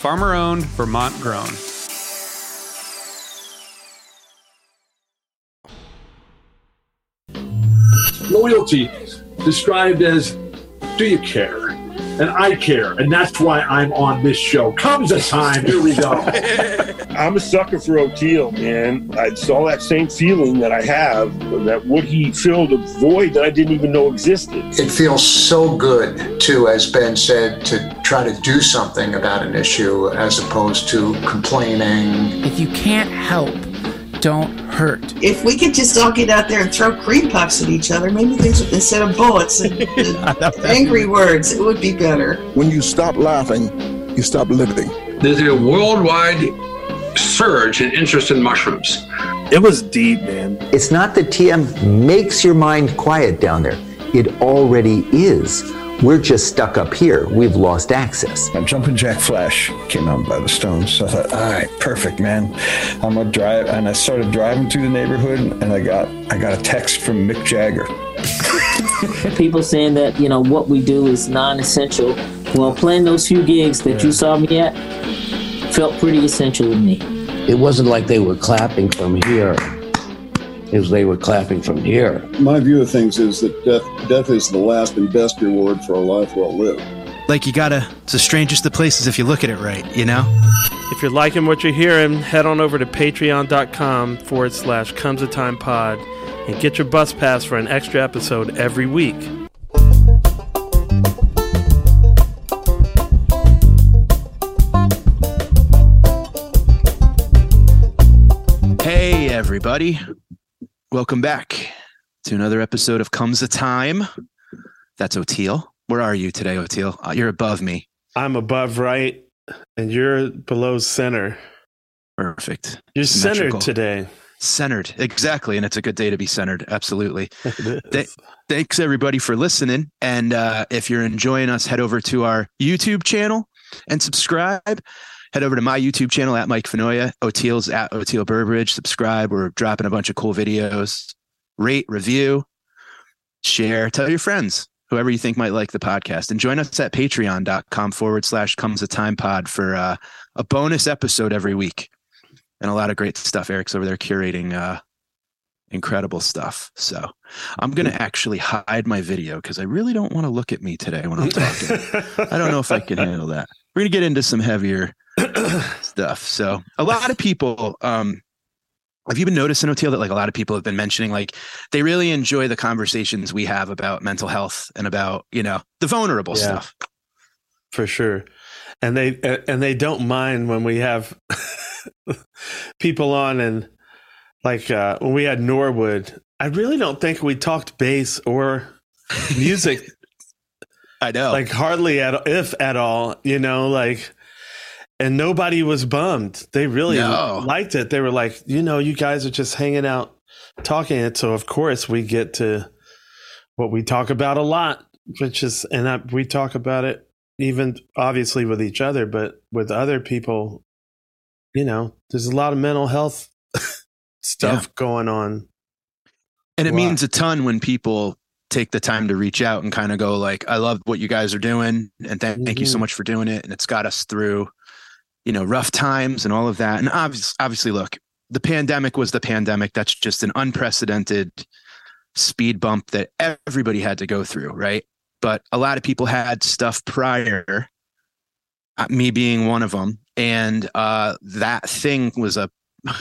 farmer owned, Vermont grown. Loyalty described as do you care? And I care, and that's why I'm on this show. Comes a time, here we go. I'm a sucker for Oteil, man. I saw that same feeling that I have that would he filled a void that I didn't even know existed. It feels so good to, as Ben said, to try to do something about an issue as opposed to complaining. If you can't help, don't hurt. If we could just all get out there and throw cream puffs at each other, maybe things would, instead of bullets and, and angry words, it would be better. When you stop laughing, you stop living. There's a worldwide surge in interest in mushrooms. It was deep, man. It's not that TM makes your mind quiet down there. It already is. We're just stuck up here. We've lost access. And Jumpin' Jack Flash came out by the Stones. So I thought, all right, perfect, man. I'm gonna drive, and I started driving through the neighborhood, and I got I got a text from Mick Jagger. People saying that you know what we do is non-essential. Well, playing those few gigs that yeah. you saw me at felt pretty essential to me. It wasn't like they were clapping from here is they were clapping from here. My view of things is that death, death is the last and best reward for a life well lived. Like you gotta, it's the strangest of places if you look at it right, you know? If you're liking what you're hearing, head on over to patreon.com forward slash comes a time pod and get your bus pass for an extra episode every week. Hey, everybody. Welcome back to another episode of Comes a Time. That's Oteil. Where are you today, Oteil? Uh, you're above me. I'm above right, and you're below center. Perfect. You're centered today. Centered, exactly, and it's a good day to be centered. Absolutely. Th- thanks everybody for listening, and uh, if you're enjoying us, head over to our YouTube channel and subscribe head over to my YouTube channel at Mike Finoia, Oteil's at Oteil Burbridge. Subscribe. We're dropping a bunch of cool videos. Rate, review, share, tell your friends, whoever you think might like the podcast. And join us at patreon.com forward slash comes a time pod for uh, a bonus episode every week. and a lot of great stuff. Eric's over there curating uh, incredible stuff. So I'm going to actually hide my video because I really don't want to look at me today when I'm talking. I don't know if I can handle that. We're going to get into some heavier stuff. So a lot of people, um, have you been noticing, Oteil, that like a lot of people have been mentioning, like they really enjoy the conversations we have about mental health and about you know the vulnerable yeah, stuff. For sure, and they and they don't mind when we have people on and like uh, when we had Norwood. I really don't think we talked bass or music. I know, like hardly at if at all. You know, like and nobody was bummed. They really no. liked it. They were like, you know, you guys are just hanging out talking it. So of course we get to what we talk about a lot, which is, and I, we talk about it even obviously with each other, but with other people, you know, there's a lot of mental health stuff yeah. going on. And it means a ton when people take the time to reach out and kind of go like, I love what you guys are doing and th- mm-hmm. thank you so mm-hmm. much for doing it. And it's got us through you know rough times and all of that. And obviously, obviously look the pandemic was the pandemic. That's just an unprecedented speed bump that everybody had to go through right? But a lot of people had stuff prior uh, me being one of them and uh, that thing was a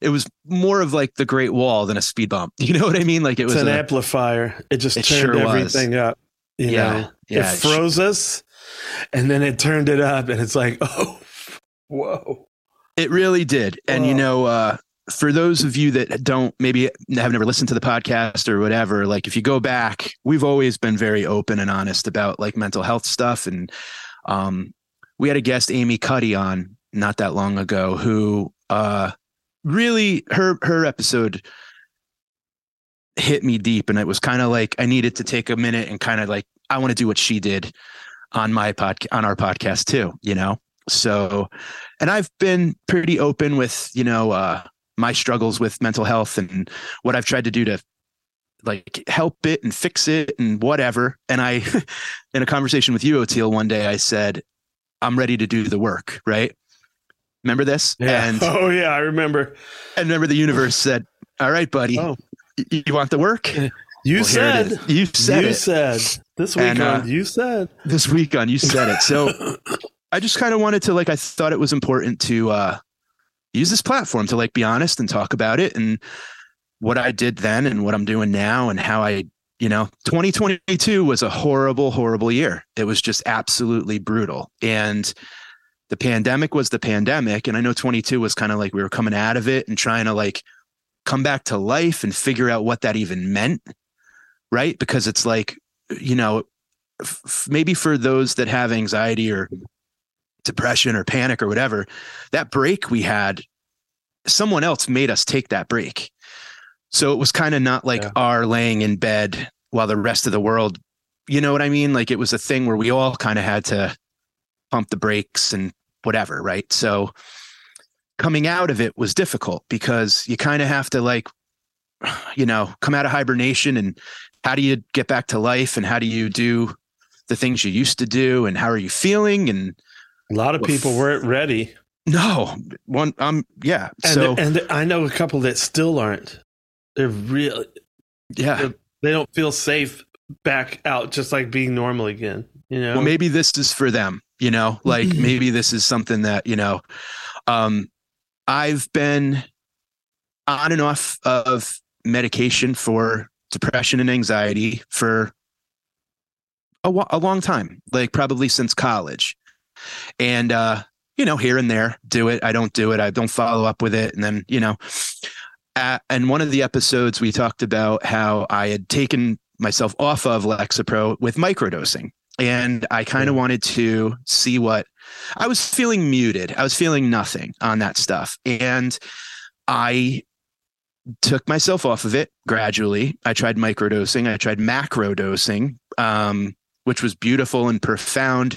it was more of like the great wall than a speed bump. You know what i mean? Like it was an a, amplifier. It just it turned sure everything was. up you yeah, know? yeah, it froze it us and then it turned it up and it's like oh Whoa. It really did. And, Whoa. you know, uh, for those of you that don't maybe have never listened to the podcast or whatever, like if you go back, we've always been very open and honest about like mental health stuff. And um, we had a guest, Amy Cuddy, on not that long ago, who uh, really her her episode hit me deep, and it was kind of like I needed to take a minute and kind of like I want to do what she did on my podcast on our podcast too, you know. So, and I've been pretty open with, you know, uh, my struggles with mental health and what I've tried to do to like help it and fix it and whatever. And I, in a conversation with you, Oteil, one day I said, I'm ready to do the work. Right. Remember this? Yeah. And, oh yeah, I remember. And remember the universe said, all right, buddy, oh. you want the work? You well, said, you said, you it. said this week and, on, uh, you said this week on, you said it. So I just kind of wanted to like I thought it was important to uh use this platform to like be honest and talk about it and what I did then and what I'm doing now and how I you know 2022 was a horrible horrible year. It was just absolutely brutal and the pandemic was the pandemic and I know 22 was kind of like we were coming out of it and trying to like come back to life and figure out what that even meant right because it's like you know maybe for those that have anxiety or depression or panic or whatever, that break we had, someone else made us take that break. So it was kind of not like yeah. our laying in bed while the rest of the world, you know what I mean? Like it was a thing where we all kind of had to pump the brakes and whatever, right? So coming out of it was difficult because you kind of have to like, you know, come out of hibernation and how do you get back to life and how do you do the things you used to do and how are you feeling and a lot of people weren't ready. No, one. Um, yeah. And so, and I know a couple that still aren't. They're really, yeah. They're, they don't feel safe back out, just like being normal again. You know. Well, maybe this is for them. You know, like maybe this is something that you know. Um, I've been on and off of medication for depression and anxiety for a, a long time, like probably since college and uh, you know, here and there, do it. I don't do it. I don't follow up with it, and then you know, at, and one of the episodes we talked about how I had taken myself off of Lexapro with microdosing, and I kind of wanted to see what I was feeling muted. I was feeling nothing on that stuff, and I took myself off of it gradually. I tried microdosing. I tried macro dosing, um, which was beautiful and profound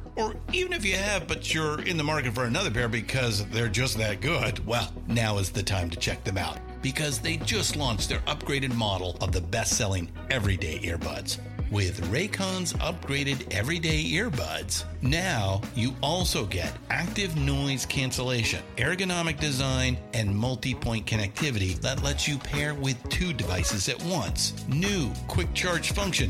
or even if you have, but you're in the market for another pair because they're just that good, well, now is the time to check them out because they just launched their upgraded model of the best selling everyday earbuds. With Raycon's upgraded everyday earbuds, now you also get active noise cancellation, ergonomic design, and multi point connectivity that lets you pair with two devices at once. New quick charge function,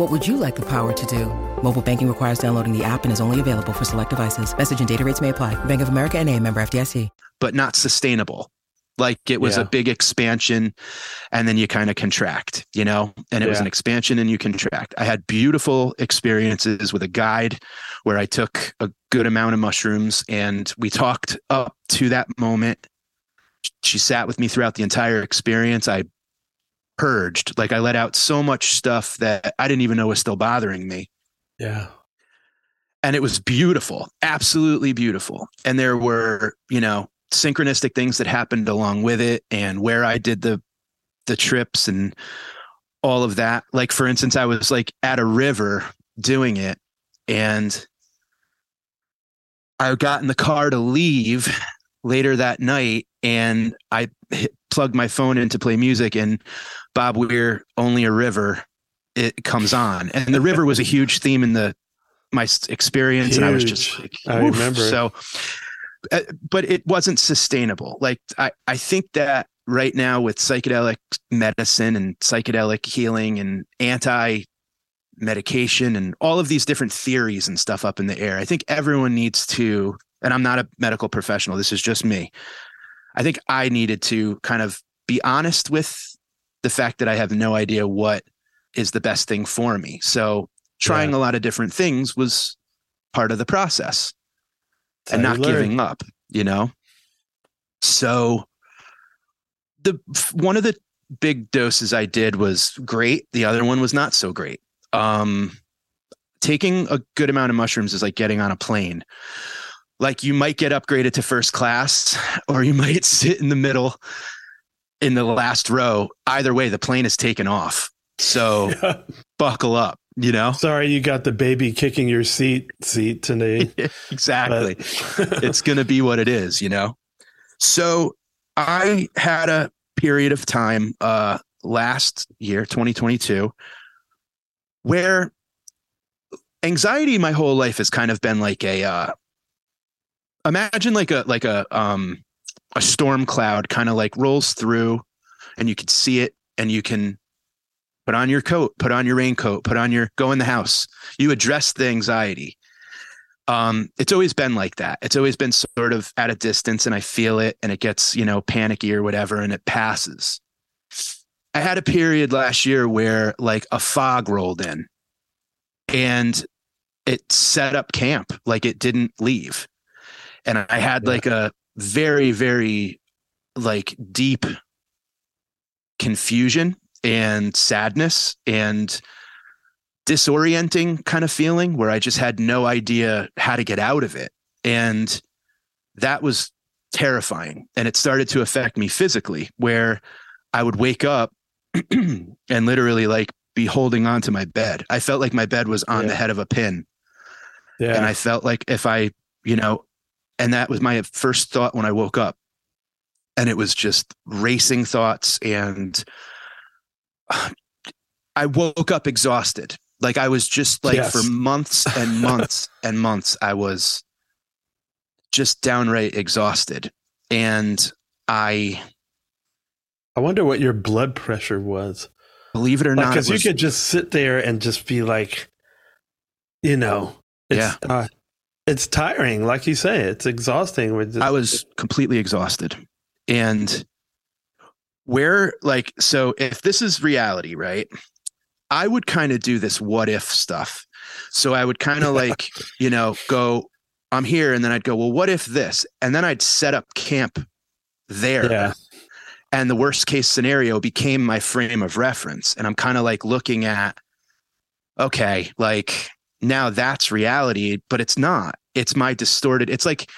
What would you like the power to do? Mobile banking requires downloading the app and is only available for select devices. Message and data rates may apply. Bank of America and a member FDIC. But not sustainable. Like it was Yeah. a big expansion and then you kind of contract, you know, and it was an expansion and you contract. I had beautiful experiences with a guide where I took a good amount of mushrooms and we talked up to that moment. She sat with me throughout the entire experience. I purged, like I let out so much stuff that I didn't even know was still bothering me. Yeah. and it was beautiful absolutely beautiful. And there were you know synchronistic things that happened along with it and where i did the the trips and all of that. Like for instance i was like at a river doing it and i got in the car to leave later that night and i hit, plugged my phone in to play music and bob weir only a river it comes on. And the river was a huge theme in the my experience and i was just like I remember. so uh, but it wasn't sustainable. Like i i think that right now with psychedelic medicine and psychedelic healing and anti medication and all of these different theories and stuff up in the air i think everyone needs to and i'm not a medical professional this is just me i think i needed to kind of be honest with the fact that i have no idea what is the best thing for me. So trying a lot of different things was part of the process and not giving up you know? So the one of the big doses i did was great. The other one was not so great. Um taking a good amount of mushrooms is like getting on a plane. Like you might get upgraded to first class or you might sit in the middle in the last row either way the plane is taken off. So buckle up you know? Sorry, you got the baby kicking your seat seat today. exactly. It's going to be what it is you know? So i had a period of time uh last year 2022 where anxiety my whole life has kind of been like a uh imagine like a like a um a storm cloud kind of like rolls through and you can see it and you can put on your coat put on your raincoat put on your go in the house. You address the anxiety. Um it's always been like that. It's always been sort of at a distance and i feel it and it gets you know panicky or whatever and it passes. I had a period last year where like a fog rolled in and it set up camp like it didn't leave. And i had like a very very like deep confusion and sadness and disorienting kind of feeling where i just had no idea how to get out of it and that was terrifying and it started to affect me physically where i would wake up and literally like be holding on to my bed i felt like my bed was on Yeah. the head of a pin Yeah. and I felt like if I, you know, and that was my first thought when I woke up. And it was just racing thoughts. And I woke up exhausted. Like I was just like Yes. for months and months and months, I was just downright exhausted. And I I wonder what your blood pressure was. believe it or not, Because you could just sit there and just be like, you know, it's, Yeah. uh, it's tiring. Like you say, it's exhausting. Just, I was completely exhausted. And where, like, so if this is reality, right? I would kind of do this what if stuff. So I would kind of like, you know, go, I'm here. And then I'd go, well, what if this? And then I'd set up camp there. Yeah. And the worst case scenario became my frame of reference. And I'm kind of like looking at, okay, like now that's reality, but it's not. It's my distorted, it's like,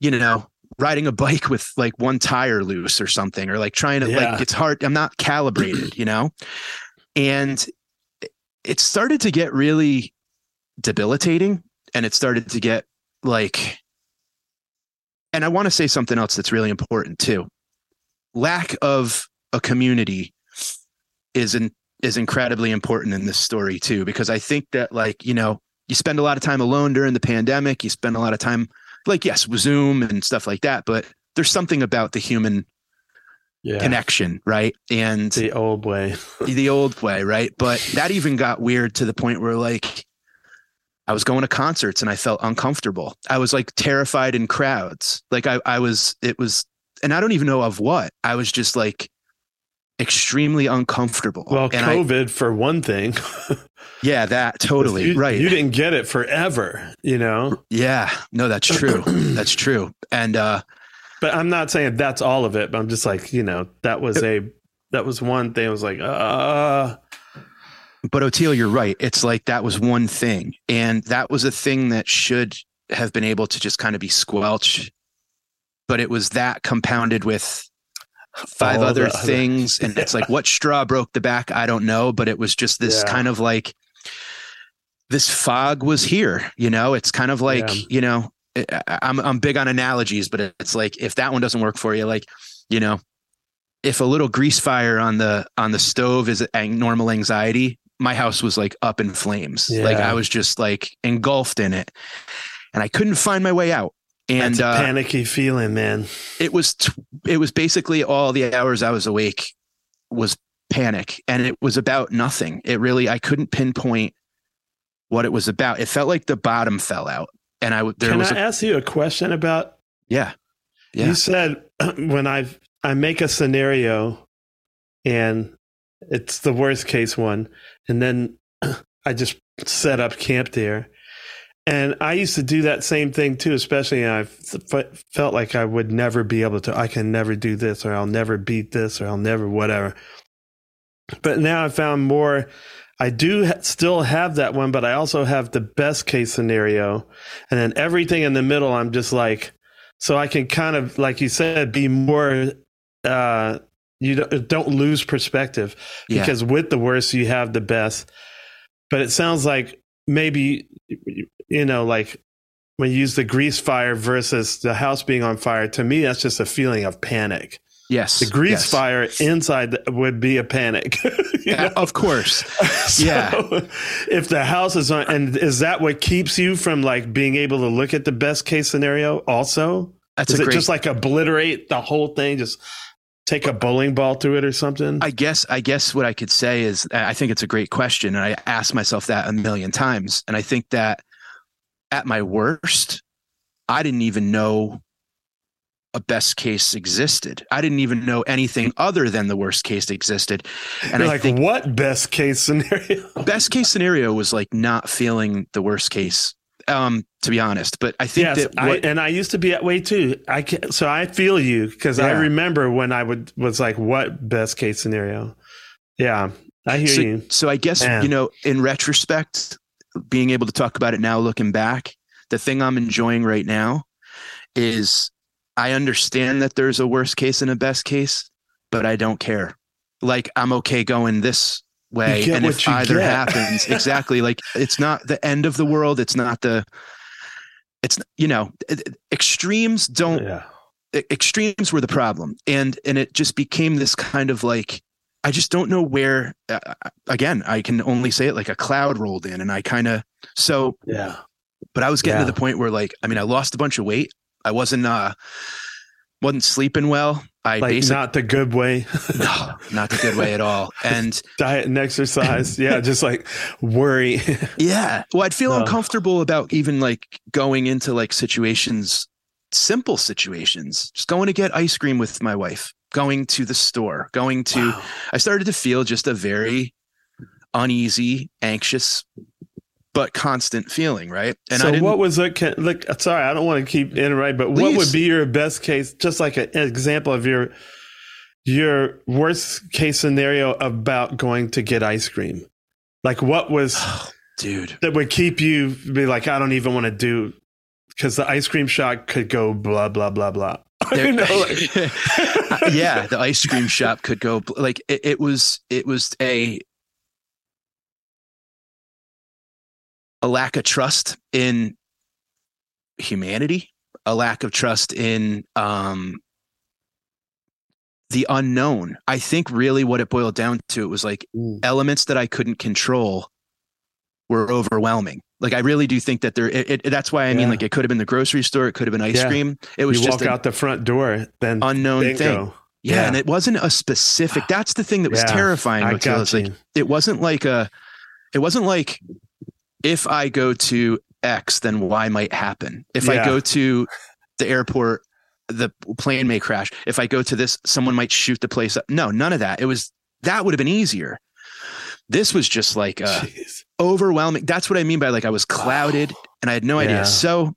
you know, riding a bike with like one tire loose or something, or like trying to Yeah. like it's hard. I'm not calibrated, you know? And it- it started to get really debilitating and it started to get like and I want to say something else that's really important too. Lack of a community is in, is incredibly important in this story too because I think that like, you know, you spend a lot of time alone during the pandemic, you spend a lot of time like yes, with Zoom and stuff like that, but there's something about the human Yeah. connection, right? And the old way. the old way, right? But that even got weird to the point where like I was going to concerts and I felt uncomfortable. I was like terrified in crowds. Like I, I was, it was, and I don't even know of what. I was just like extremely uncomfortable. Well, and I- COVID for one thing. yeah, that totally you, right. You didn't get it forever, you know. yeah, no, that's true. that's true. And uh, But I'm not saying that's all of it. But I'm just like, you know, that was a that was one thing. I was like, uh But Oteil, you're right. It's like that was one thing. And that was a thing that should have been able to just kind of be squelched. But it was that compounded with five All other the other- things. And it's like, what straw broke the back? I don't know. But it was just this Yeah. kind of like, this fog was here. You know, it's kind of like, Yeah. you know, I'm, I'm big on analogies, but it's like, if that one doesn't work for you, like, you know, if a little grease fire on the on the stove is normal anxiety my house was like up in flames like i was just like engulfed in it and i couldn't find my way out and that's a uh, panicky feeling, man. it was t- it was basically all the hours i was awake was panic and it was about nothing it really i couldn't pinpoint what it was about it felt like the bottom fell out and I there Can was I a, ask you a question about yeah yeah You said when I I make a scenario and it's the worst case one, and then I just set up camp there. And I used to do that same thing too, especially I f- felt like I would never be able to. I can never do this, or I'll never beat this, or I'll never whatever. But now I found more. I do ha- still have that one, but I also have the best case scenario, and then everything in the middle. I'm just like, so I can kind of, like you said, be more. Uh, you don't, don't lose perspective Yeah. because with the worst you have the best. But it sounds like maybe you know, like when you use the grease fire versus the house being on fire. To me, that's just a feeling of panic. yes The grease yes. fire inside would be a panic. Uh, of course So, yeah If the house is on, and is that what keeps you from like being able to look at the best case scenario? Also, That's it great- just like obliterate the whole thing? Just take a bowling ball through it or something? I guess I guess what I could say is I think it's a great question and I ask myself that a million times and I think that at my worst I didn't even know a best case existed. I didn't even know anything other than the worst case existed. And You're I like, think what best case scenario? best case scenario was like not feeling the worst case. Um, to be honest, but I think yes, that I, and I used to be that way too. I can, so I feel you because I remember when I would was like, what best case scenario? Yeah, I hear so, you. So I guess Man. you know, in retrospect, being able to talk about it now, looking back, the thing I'm enjoying right now is I understand that there's a worst case and a best case, but I don't care. Like I'm okay going this way, and if either get. happens, exactly. Like it's not the end of the world. It's not the. It's you know, extremes don't. e- Extremes were the problem, and and it just became this kind of like I just don't know where. Uh, again, I can only say it like a cloud rolled in, and I kind of so. Yeah. But I was getting Yeah. to the point where, like, I mean, I lost a bunch of weight. I wasn't uh wasn't sleeping well. I Like basically not the good way. no, not the good way at all. And diet and exercise. Yeah, just like worry. yeah, well, I'd feel uncomfortable about even like going into like situations, simple situations, just going to get ice cream with my wife, going to the store, going to. I started to feel just a very uneasy, anxious, but constant feeling, right? And so what was it? Can, look, sorry, I don't want to keep interrupting, but what would be your best case? Just like an example of your your worst case scenario about going to get ice cream. Like what was, dude, that would keep you be like, I don't even want to do because the ice cream shop could go blah blah blah blah. There- know, like- yeah, the ice cream shop could go like it, it was it was a a lack of trust in humanity, a lack of trust in um the unknown. I think really what it boiled down to it was like elements that I couldn't control were overwhelming. Like I really do think that there. It, it, that's why I mean, like it could have been the grocery store, it could have been ice Yeah. cream. It was you just walk out the front door, then unknown bingo. thing. Yeah, and it wasn't a specific. That's the thing that was Yeah, terrifying. I got like it wasn't like a. It wasn't like if I go to X, then Y might happen. If I go to the airport, the plane may crash. If I go to this, someone might shoot the place up. No, none of that. It was that would have been easier. This was just like uh, overwhelming. That's what I mean by like I was clouded and I had no Yeah. idea. So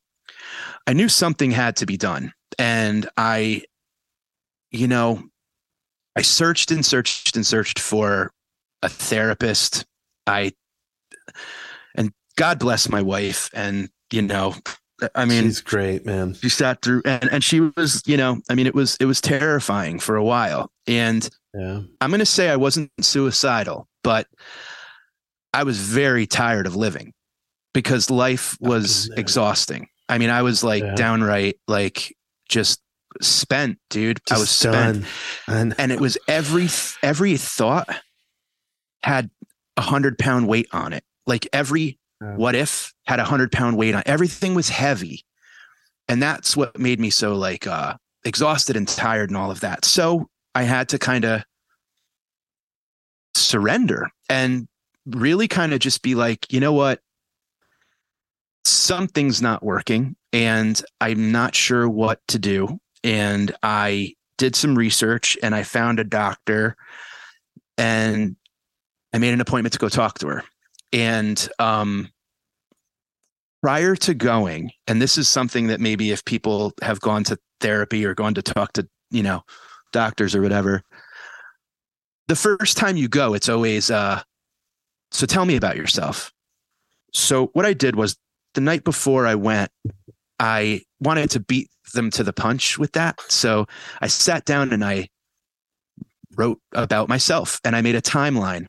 I knew something had to be done. And I, you know, I searched and searched and searched for a therapist. I, and God bless my wife. And, you know, I mean, she's great, man. She sat through and, and she was, you know, I mean, it was, it was terrifying for a while. And Yeah. I'm going to say I wasn't suicidal, but I was very tired of living because life was exhausting. I mean, I was like Yeah. downright like just spent, dude. I was spent. done. And, And it was every every thought had a hundred pound weight on it. Like every what if had a hundred pound weight on it. everything was heavy. And that's what made me so like uh exhausted and tired and all of that. So I had to kind of surrender and really kind of just be like, you know what? Something's not working and I'm not sure what to do. And I did some research and I found a doctor and I made an appointment to go talk to her. And um, prior to going, and this is something that maybe if people have gone to therapy or gone to talk to, you know, doctors or whatever, the first time you go, it's always, uh, so tell me about yourself. So what I did was the night before I went, I wanted to beat them to the punch with that. So I sat down and I wrote about myself and I made a timeline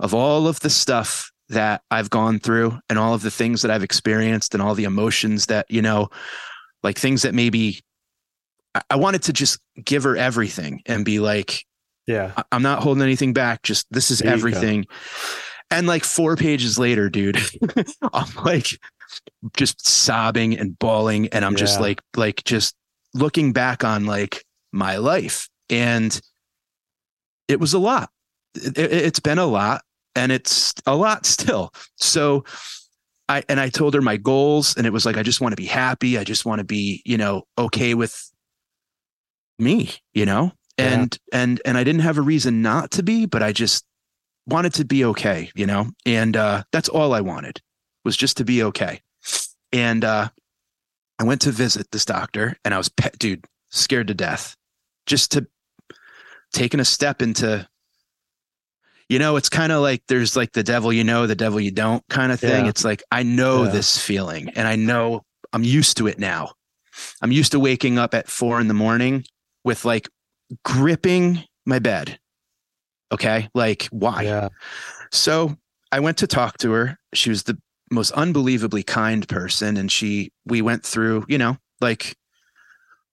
of all of the stuff that I've gone through and all of the things that I've experienced and all the emotions that, you know, like things that maybe I- wanted to just give her everything and be like, yeah, I'm not holding anything back. Just this is There everything. And like four pages later, dude, I'm like just sobbing and bawling. And I'm just like, like just looking back on like my life. And it was a lot. It, it- it's been a lot and it's a lot still. So I, and I told her my goals and it was like, I just want to be happy. I just want to be, you know, okay with me, you know? And yeah. and and I didn't have a reason not to be, but I just wanted to be okay, you know? And uh that's all I wanted was just to be okay. And uh I went to visit this doctor and I was pet dude, scared to death. Just to taking a step into you know, it's kind of like there's like the devil you know, the devil you don't kind of thing. Yeah. It's like I know yeah. this feeling and I know I'm used to it now. I'm used to waking up at four in the morning with like gripping my bed. Okay. Like, why? Yeah. So I went to talk to her. She was the most unbelievably kind person. And she, we went through, you know, like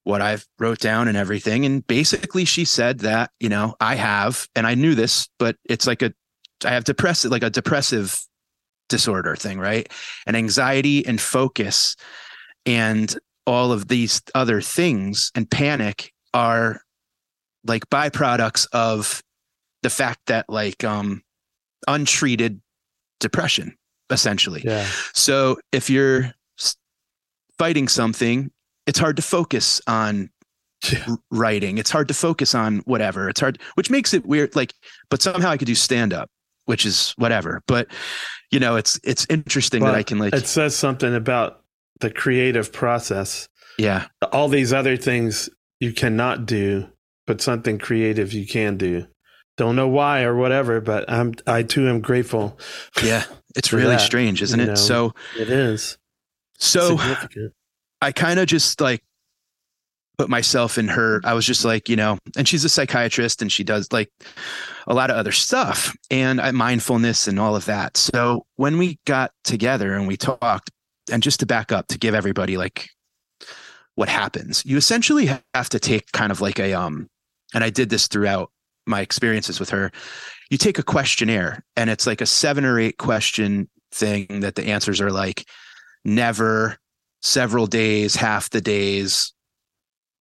what I've wrote down and everything. And basically she said that, you know, I have, and I knew this, but it's like a, I have depressive, like a depressive disorder thing, right? And anxiety and focus and all of these other things and panic are like byproducts of the fact that like um untreated depression essentially. Yeah. So if you're fighting something it's hard to focus on yeah. writing. It's hard to focus on whatever. It's hard, which makes it weird. Like, but somehow I could do stand up, which is whatever. But you know, it's it's interesting but that I can like. It says something about the creative process. Yeah. All these other things you cannot do, but something creative you can do. Don't know why or whatever, but I'm I too am grateful. Yeah, it's really that, strange, isn't it? Know, so it is. So I kind of just like put myself in her. I was just like, you know, and she's a psychiatrist and she does like a lot of other stuff and I, mindfulness and all of that. So when we got together and we talked, and just to back up to give everybody like what happens, you essentially have to take kind of like a, um, and I did this throughout my experiences with her. You take a questionnaire and it's like a seven or eight question thing that the answers are like never, several days, half the days,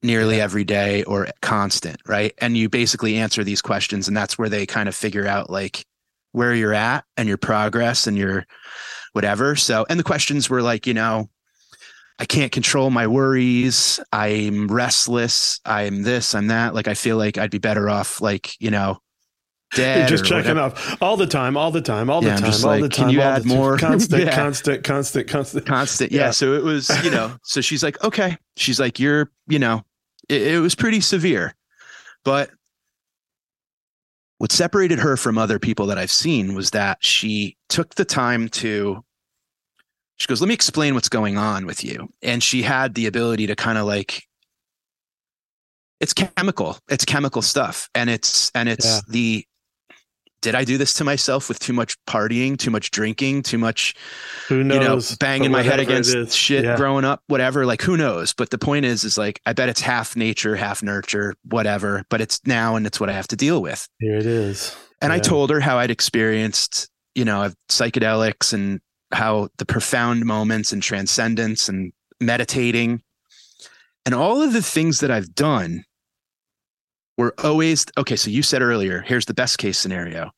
nearly yeah. every day, or constant, right? And you basically answer these questions, and that's where they kind of figure out like where you're at and your progress and your whatever. So, and the questions were like, you know, I can't control my worries. I'm restless. I'm this, I'm that. Like, I feel like I'd be better off, like, you know, dead. just checking whatever. off all the time, all the time, all the yeah, time, all like, the time. Can you add more? Constant, yeah. constant, constant, constant, constant. Yeah. yeah. So it was, you know, so she's like, okay. She's like, you're, you know, it, it was pretty severe, but what separated her from other people that I've seen was that she took the time to she goes, Let me explain what's going on with you. And she had the ability to kind of like it's chemical. It's chemical stuff. And it's and it's yeah. the did I do this to myself with too much partying, too much drinking, too much, who knows, you know, banging my head against shit yeah. growing up, whatever. Like, who knows? But the point is, is like, I bet it's half nature, half nurture, whatever. But it's now, and it's what I have to deal with. Here it is. And yeah. I told her how I'd experienced, you know, psychedelics and how the profound moments and transcendence and meditating and all of the things that I've done we're always okay. So you said earlier, here's the best case scenario.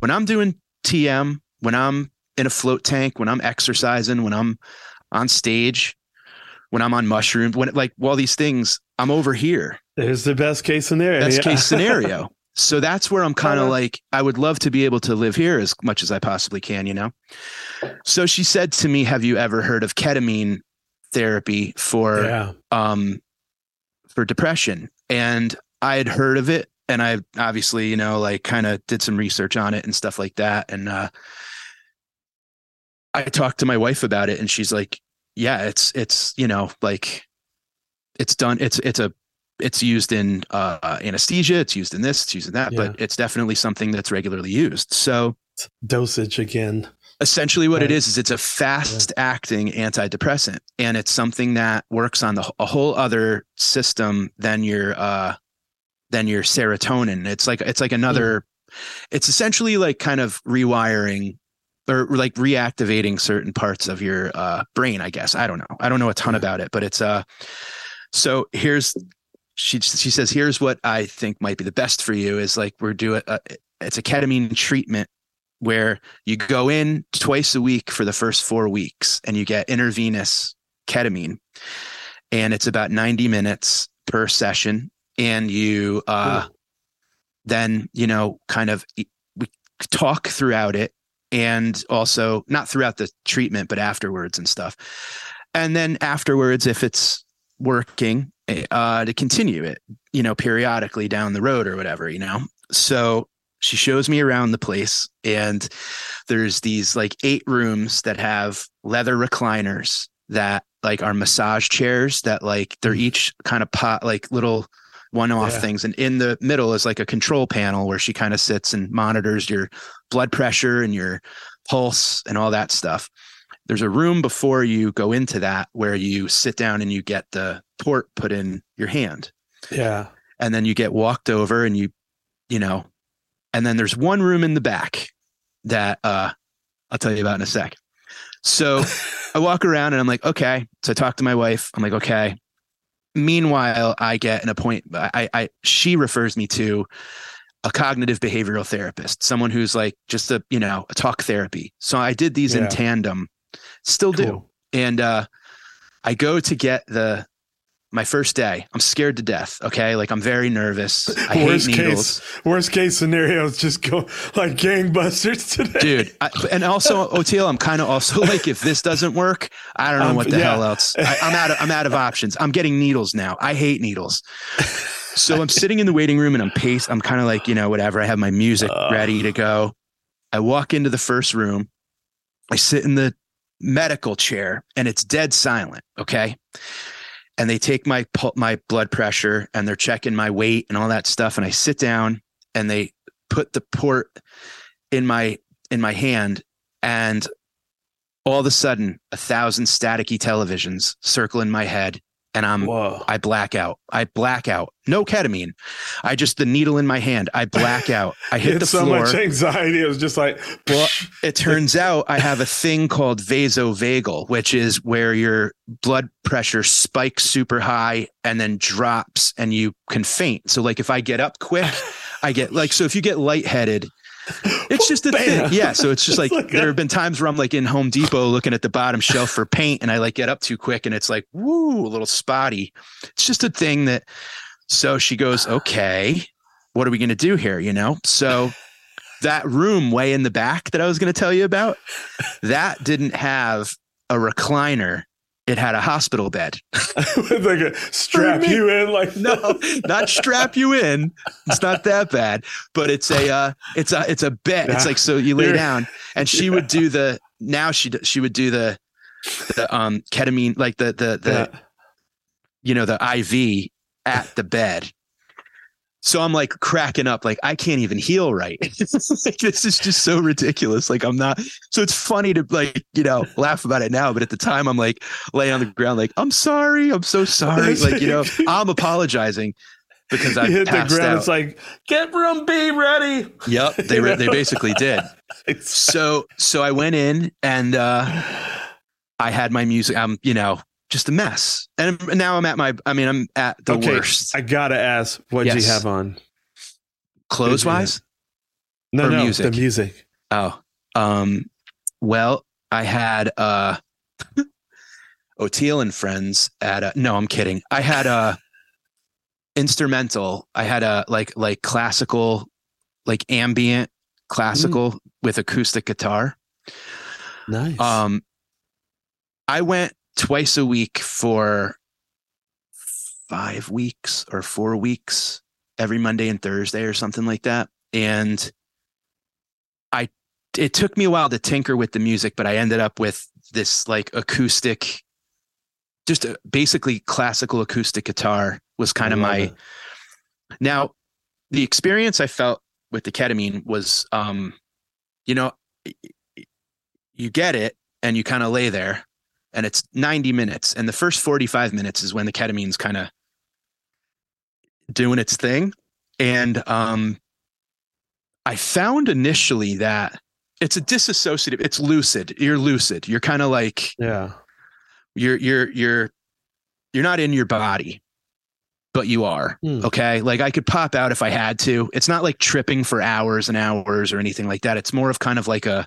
When I'm doing TM, when I'm in a float tank, when I'm exercising, when I'm on stage, when I'm on mushrooms, when like all these things, I'm over here. There's the best case scenario. Best yeah. case scenario. so that's where I'm kind of uh-huh. like, I would love to be able to live here as much as I possibly can, you know? So she said to me, Have you ever heard of ketamine therapy for yeah. um for depression? And I had heard of it and I obviously, you know, like kind of did some research on it and stuff like that. And uh, I talked to my wife about it and she's like, yeah, it's, it's, you know, like it's done. It's, it's a, it's used in uh, anesthesia. It's used in this, it's used in that, yeah. but it's definitely something that's regularly used. So dosage again. Essentially, what right. it is is it's a fast acting yeah. antidepressant, and it's something that works on the a whole other system than your uh, than your serotonin. It's like it's like another. Mm. It's essentially like kind of rewiring or like reactivating certain parts of your uh, brain. I guess I don't know. I don't know a ton about it, but it's uh. So here's she she says here's what I think might be the best for you is like we're doing a, it's a ketamine treatment where you go in twice a week for the first four weeks and you get intravenous ketamine. And it's about 90 minutes per session. And you uh, then you know kind of we talk throughout it and also not throughout the treatment but afterwards and stuff. And then afterwards if it's working uh, to continue it you know periodically down the road or whatever you know so she shows me around the place and there's these like eight rooms that have leather recliners that like are massage chairs that like they're Mm. each kind of pot like little one-off Yeah. things and in the middle is like a control panel where she kind of sits and monitors your blood pressure and your pulse and all that stuff there's a room before you go into that where you sit down and you get the port put in your hand. Yeah. and then you get walked over and you you know and then there's one room in the back that uh i'll tell you about in a sec. So i walk around and i'm like okay. So i talk to my wife. I'm like okay. Meanwhile i get an appointment i i she refers me to a cognitive behavioral therapist someone who's like just a you know a talk therapy. So i did these in tandem still do. And uh i go to get the my first day. I'm scared to death okay? Like i'm very nervous. I hate worst needles. case, worst case scenario is just go like gangbusters today. dude I, and also Oteil, i'm kind of also like if this doesn't work i don't know Um, what the yeah. hell else. I, i'm out of i'm out of options. I'm getting needles now. I hate needles. So i'm sitting in the waiting room and i'm paced i'm kind of like you know whatever. I have my music ready to go. I walk into the first room. I sit in the medical chair and it's dead silent okay? And they take my my blood pressure and they're checking my weight and all that stuff and i sit down and they put the port in my in my hand and all of a sudden a thousand staticky televisions circle in my head and i'm i black out. I black out. No ketamine. I just the needle in my hand. I black out. I hit the so floor. So much anxiety. It was just like, well, it turns out I have a thing called vasovagal, which is where your blood pressure spikes super high and then drops and you can faint. So like if I get up quick, I get like so if you get lightheaded, it's just a thing. Yeah. So it's just like, like there a- have been times where I'm like in Home Depot looking at the bottom shelf for paint and I like get up too quick and it's like, woo, a little spotty. It's just a thing that so she goes, Okay, what are we gonna do here? You know? So that room way in the back that I was going to tell you about, that didn't have a recliner. It had a hospital bed. With like a strap you in, like no, not strap you in. It's not that bad, but it's a uh, it's a it's a bed. It's like so you lay down, and she would do the now she she would do the the um ketamine like the the the you know the IV at the bed. So I'm like cracking up, like I can't even heal right. like, this is just so ridiculous. Like I'm not. So it's funny to like you know laugh about it now, but at the time I'm like laying on the ground, like I'm sorry, I'm so sorry. Like you know I'm apologizing because I hit the ground. out. It's like, get room B ready. Yep, they re- they basically did. So so I went in and uh I had my music. I'm you know just a mess, and now I'm at my. I mean I'm at the okay, worst. I gotta ask, what Yes. you have on? Clothes wise? No, or no, music? the music. Oh, um, well, I had uh, Oteil and friends at a, no, I'm kidding. I had a instrumental. I had a like like classical, like ambient classical with acoustic guitar. Nice. Um, I went twice a week for five weeks or four weeks, every Monday and Thursday or something like that. And I, it took me a while to tinker with the music, but I ended up with this like acoustic, just a, basically classical acoustic guitar was kind of my. it. Now, the experience I felt with the ketamine was, um, you know, you get it and you kind of lay there and it's 90 minutes and the first 45 minutes is when the ketamine's kind of doing its thing. And um i found initially that it's a disassociative it's lucid you're lucid you're kind of like yeah. you're you're you're you're not in your body but you are Hmm. okay? Like i could pop out if i had to. It's not like tripping for hours and hours or anything like that. It's more of kind of like a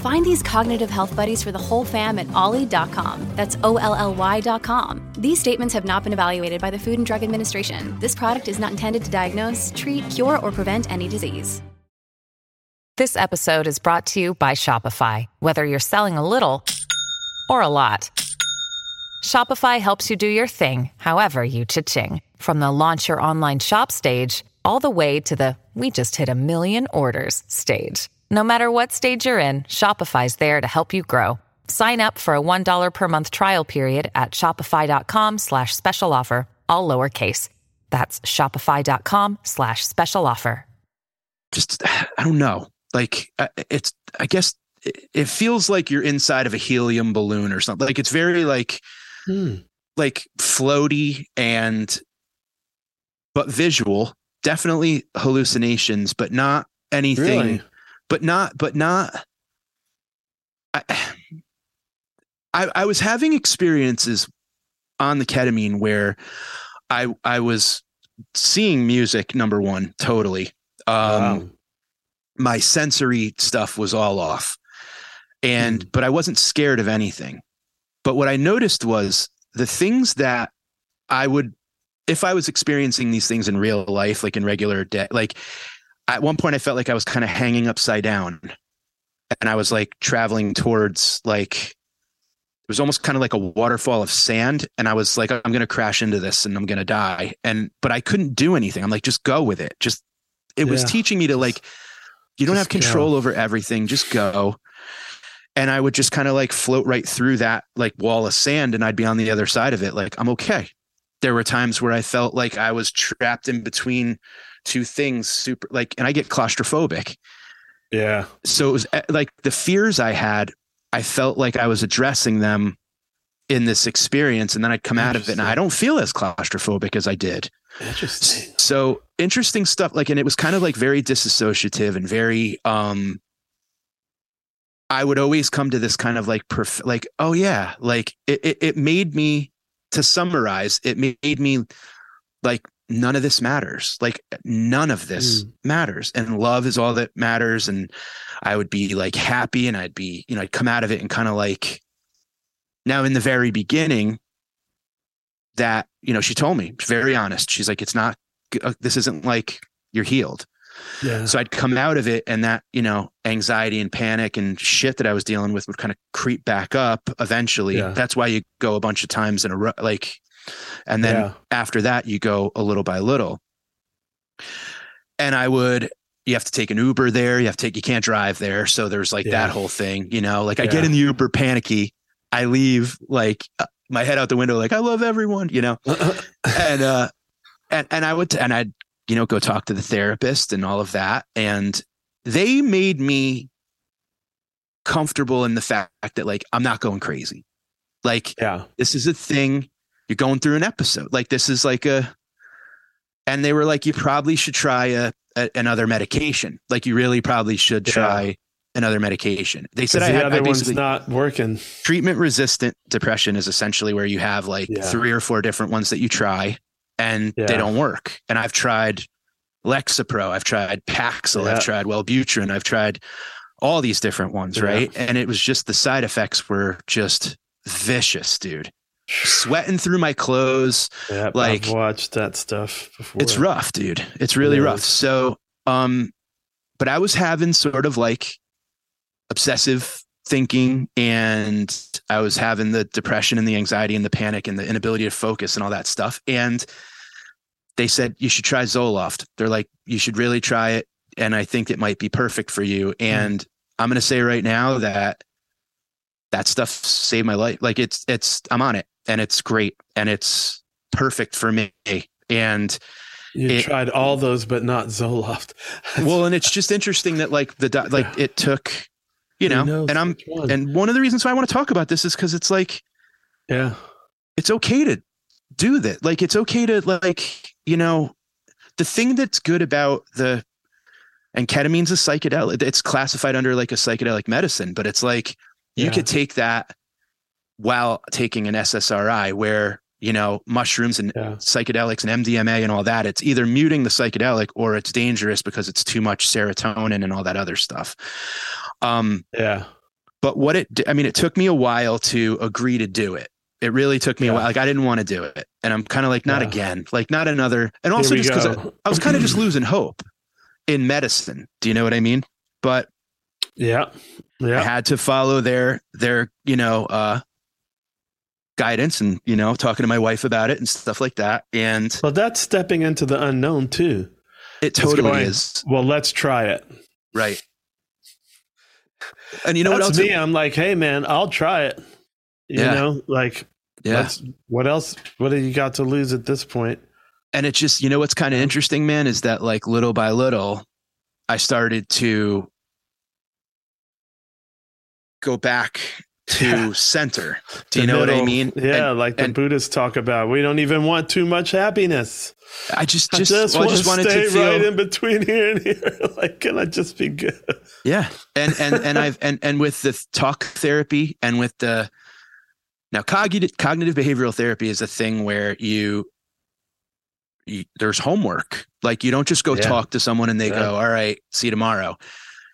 Find these cognitive health buddies for the whole fam at olly.com. That's O L L Y.com. These statements have not been evaluated by the Food and Drug Administration. This product is not intended to diagnose, treat, cure, or prevent any disease. This episode is brought to you by Shopify. Whether you're selling a little or a lot, Shopify helps you do your thing, however you cha-ching. From the launch your online shop stage, all the way to the we just hit a million orders stage. No matter what stage you're in, Shopify's there to help you grow. Sign up for a $1 per month trial period at shopify.com slash special offer, all lowercase. That's shopify.com slash special offer. Just, I don't know. Like, it's, I guess it- it feels like you're inside of a helium balloon or something. Like, it's very like, hmm. like floaty and, but visual, definitely hallucinations, but not anything, Really? But not, but not, I, I, I was having experiences on the ketamine where I I was seeing music number one totally. Um my sensory stuff was all off. And but I wasn't scared of anything. But what I noticed was the things that I would if I was experiencing these things in real life like in regular day like at one point I felt like I was kind of hanging upside down. And I was like traveling towards like it was almost kind of like a waterfall of sand. And i was like i'm going to crash into this and i'm going to die. And but i couldn't do anything. I'm like just go with it. Just it was teaching me to like you don't have control go. over everything. Just go. And i would just kind of like float right through that like wall of sand and i'd be on the other side of it. Like i'm okay. There were times where i felt like i was trapped in between two things super like and i get claustrophobic Yeah. so it was uh, like the fears I had, I felt like I was addressing them in this experience, and then I'd come out of it, and I don't feel as claustrophobic as I did. Interesting. So interesting stuff. Like, and it was kind of like very disassociative and very. um I would always come to this kind of like, perf- like, oh yeah, like it, it. It made me, to summarize, it made me like none of this matters. Like none of this matters. And love is all that matters. And i would be like happy and i'd be you know i'd come out of it and kind of like now in the very beginning that you know she told me very honest. She's like it's not uh, this isn't like you're healed. Yeah. so i'd come out of it and that you know anxiety and panic and shit that i was dealing with would kind of creep back up eventually. Yeah. that's why you go a bunch of times in a row like and then Yeah. after that you go a little by little. And i would you have to take an uber there. You have to take you can't drive there. So there's like Yeah. that whole thing you know? Like i get in the uber panicky. I leave like uh, my head out the window like i love everyone you know? And uh and and i would and i'd you know go talk to the therapist and all of that. And they made me comfortable in the fact that like i'm not going crazy. Like yeah. this is a thing you're going through an episode like this is like a and they were like you probably should try a, a another medication like you really probably should Yeah. try another medication they said I the had, other I one's not working. treatment resistant depression is essentially where you have like Yeah. three or four different ones that you try and Yeah. they don't work and i've tried lexapro i've tried paxil Yeah. i've tried wellbutrin i've tried all these different ones Yeah. right and it was just the side effects were just vicious dude sweating through my clothes Yeah, like I've watched that stuff before. it's rough, dude. It's really It rough. So, um, but I was having sort of like obsessive thinking and I was having the depression and the anxiety and the panic and the inability to focus and all that stuff. And they said, you should try Zoloft. They're like, you should really try it. And I think it might be perfect for you. And I'm going to say right now that that stuff saved my life. Like it's it's I'm on it and it's great and it's perfect for me. And you it, tried all those, but not Zoloft. well, and it's just interesting that like the like it took, you know, and I'm one? and one of the reasons why I want to talk about this is because it's like, yeah, it's okay to do that. Like it's okay to like you know, the thing that's good about the and ketamine's a psychedelic. It's classified under like a psychedelic medicine, but it's like you yeah. could take that while taking an SSRI, where you know mushrooms and yeah. psychedelics and MDMA and all that. It's either muting the psychedelic or it's dangerous because it's too much serotonin and all that other stuff. Um, yeah. But what it, I mean, it took me a while to agree to do it. It really took me yeah. a while. Like I didn't want to do it, and I'm kind of like, not yeah. again, like not another. And also just because I, I was kind of just losing hope in medicine. Do you know what I mean? But yeah, yeah, I had to follow their their you know uh guidance and you know talking to my wife about it and stuff like that. And well, that's stepping into the unknown too. It totally going, is. Well, let's try it. Right. And you know that's what else? Me, I'm like, hey man, I'll try it. You yeah. know, like, yeah. What else? What have you got to lose at this point? and it just you know what's kind of interesting man is that like little by little i started to go back to yeah. center do you know middle, what i mean yeah and, like the and, buddhists talk about we don't even want too much happiness i just just, I just, well, I just wanted stay to feel right in between here and here like can i just be good yeah and and and i've and and with the talk therapy and with the now cognitive cognitive behavioral therapy is a thing where you you, there's homework. Like you don't just go yeah. talk to someone and they yeah. go, "All right, see you tomorrow."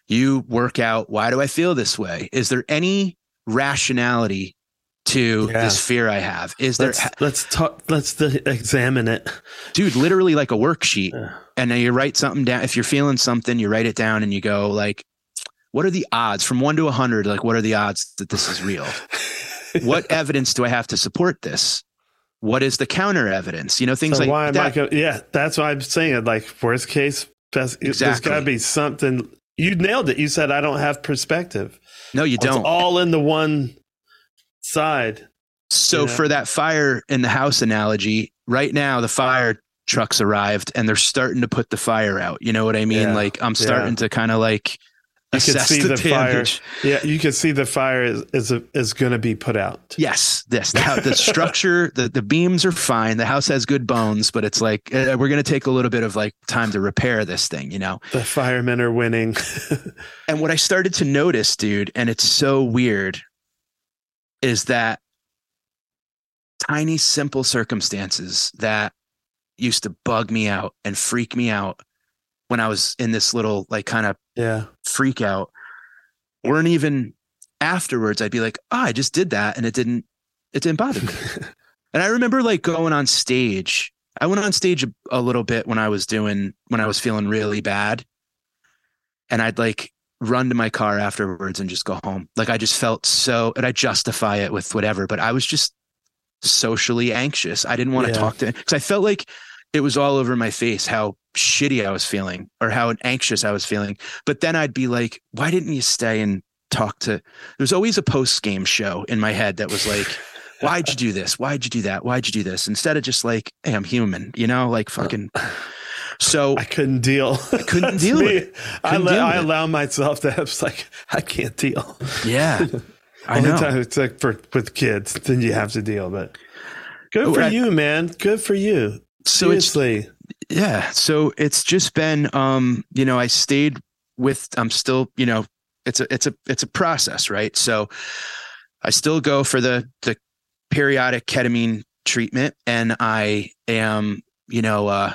You work out. Why do I feel this way? Is there any rationality to yeah. this fear I have? Is let's, there? Let's talk. Let's examine it, dude. Literally like a worksheet, and then you write something down. If you're feeling something, you write it down, and you go like, "What are the odds from one to a hundred? Like, what are the odds that this is real?" what evidence do I have to support this? what is the counter evidence? You know, things so like why am that. I go, yeah, that's why I'm saying. It, like worst case, best, exactly. there's got to be something. You nailed it. You said I don't have perspective. No, you don't. It's all in the one side. So you know? for that fire in the house analogy, right now the fire trucks arrived and they're starting to put the fire out. You know what I mean? Yeah. Like I'm starting yeah. to kind of like you can see the, the fire. Yeah, you can see the fire is is, is going to be put out. Yes, this the, the structure, the the beams are fine. The house has good bones, but it's like uh, we're going to take a little bit of like time to repair this thing. You know, the firemen are winning. and what I started to notice, dude, and it's so weird, is that tiny, simple circumstances that used to bug me out and freak me out when I was in this little like kind of yeah freak out weren't even afterwards I'd be like, oh, I just did that and it didn't it didn't bother me. and I remember like going on stage. I went on stage a, a little bit when I was doing when I was feeling really bad. And I'd like run to my car afterwards and just go home. Like I just felt so and I justify it with whatever, but I was just socially anxious. I didn't want to yeah. talk to because I felt like it was all over my face how shitty I was feeling or how anxious I was feeling. But then I'd be like, why didn't you stay and talk to? There's always a post game show in my head that was like, why'd you do this? Why'd you do that? Why'd you do this? Instead of just like, hey, I'm human, you know, like uh, fucking. So I couldn't deal. I couldn't deal with it. I, deal I allow myself to have like I can't deal. Yeah, I know. Time it's like for with kids, then you have to deal. But good oh, for you, man. Good for you so Seriously. it's yeah so it's just been um you know i stayed with i'm still you know it's a it's a it's a process right? So i still go for the the periodic ketamine treatment and i am you know uh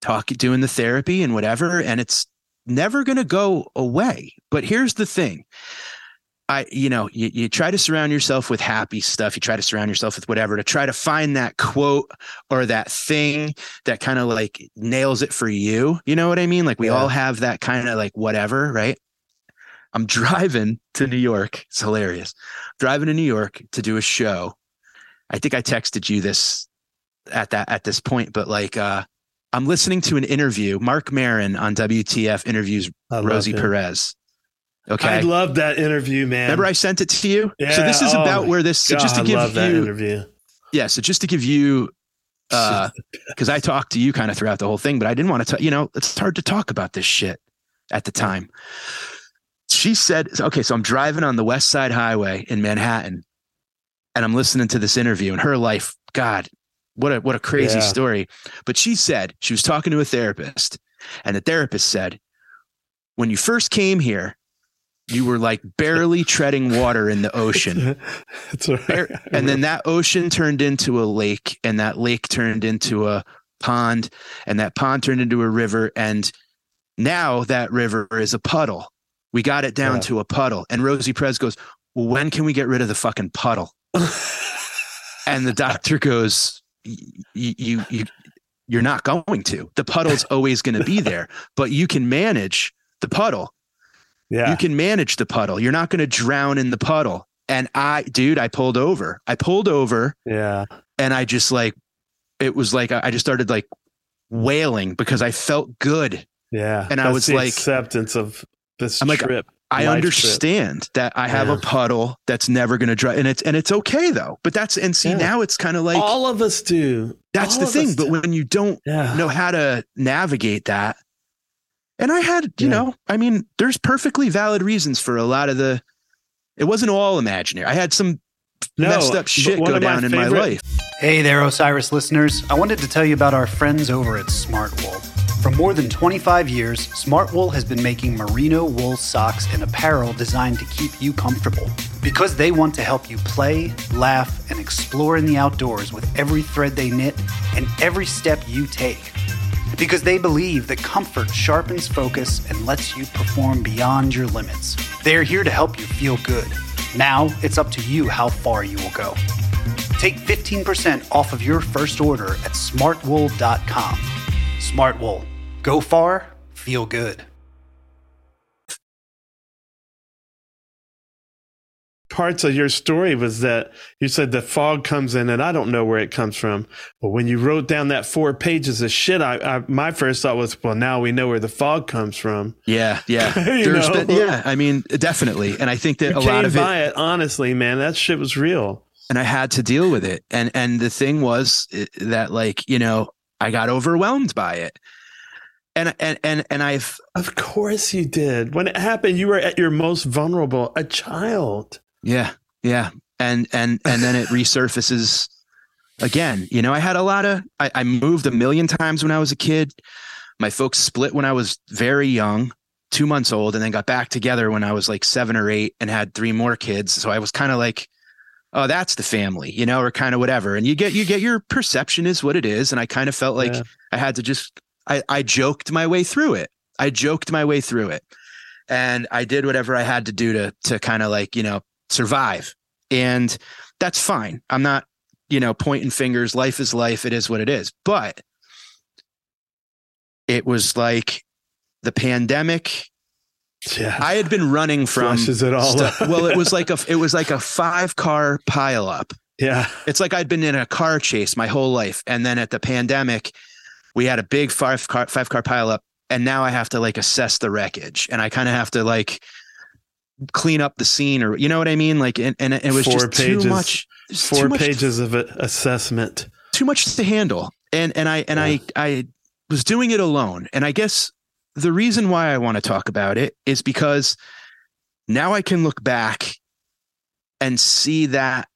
talking doing the therapy and whatever and it's never going to go away. But here's the thing I, you know, you, you try to surround yourself with happy stuff. You try to surround yourself with whatever to try to find that quote or that thing that kind of like nails it for you. You know what I mean? Like we yeah. all have that kind of like whatever, right? I'm driving to New York. It's hilarious. Driving to New York to do a show. I think I texted you this at that at this point, but like uh I'm listening to an interview. Marc Maron on WTF interviews Rosie Perez Okay. I love that interview, man. Remember I sent it to you? Yeah. So this is Oh about where this so just to give love you that interview. Yeah, so just to give you uh because I talked to you kind of throughout the whole thing, but I didn't want to you know, it's hard to talk about this shit at the time. She said, okay, so I'm driving on the West Side Highway in Manhattan and I'm listening to this interview and her life, God, what a what a crazy Yeah. story. But she said she was talking to a therapist, and the therapist said, when you first came here, you were like barely treading water in the ocean. That's right. and then that ocean turned into a lake, and that lake turned into a pond, and that pond turned into a river, and now that river is a puddle. We got it down Yeah. to a puddle. And Rosie Perez goes, well, when can we get rid of the fucking puddle? and the doctor goes, "Y- y- you you you're not going to. The puddle's always going to be there, but you can manage the puddle. Yeah. You can manage the puddle. You're not going to drown in the puddle. And I, dude, I pulled over. I pulled over Yeah. and I just like, it was like, I I just started like wailing because I felt good. Yeah. And I was like- acceptance of this I'm like, trip. I life understand that I have Yeah. a puddle that's never going to dry, and it's and it's okay though. But that's and see Yeah. now it's kind of like All of us do. that's All the thing. But do. when you don't Yeah. know how to navigate that, and I had, you Yeah. know, I mean, there's perfectly valid reasons for a lot of the. It wasn't all imaginary. I had some No, messed up shit one go of my down in my life. Hey there, Osiris listeners. I wanted to tell you about our friends over at Smartwool. For more than 25 years, Smartwool has been making merino wool socks and apparel designed to keep you comfortable. Because they want to help you play, laugh, and explore in the outdoors with every thread they knit and every step you take. Because they believe that comfort sharpens focus and lets you perform beyond your limits. They're here to help you feel good. Now it's up to you how far you will go. Take 15% off of your first order at smartwool.com. Smartwool. Go far, feel good. Parts of your story was that you said the fog comes in and I don't know where it comes from. But when you wrote down that four pages of shit, I, I my first thought was, well, now we know where the fog comes from. Yeah, yeah, You There's been- yeah. I mean, definitely, and I think that We a lot of it. by it, honestly, man. That shit was real. and I had to deal with it. And and the thing was eh, that like you know I got overwhelmed by it, and and and and I've Of course you did. When it happened, you were at your most vulnerable, a child. Yeah yeah and and and then it resurfaces again. You know I had a lot of I, I moved a million times when I was a kid. My folks split when I was very young, two months old, and then got back together when I was like seven or eight and had three more kids. So I was kind of like oh that's the family you know or kind of whatever and you get you get your perception is what it is and i kind of felt like Yeah. i had to just i i joked my way through it i joked my way through it and i did whatever i had to do to to kind of like you know survive. And that's fine. I'm not you know pointing fingers. Life is life. It is what it is. But it was like the pandemic. Yeah. I had been running from Flushes it all stuff- well, it was like a it was like a five car pile up. Yeah. It's like I'd been in a car chase my whole life, and then at the pandemic, we had a big five car five car pile up, and now I have to like assess the wreckage, and I kind of have to like clean up the scene, or you know what I mean? Like, and, and it was Four just pages, too much. Four too much pages of assessment. too much to handle and and i and i i was doing it alone and i guess the reason why i want to talk about it is because now i can look back and see that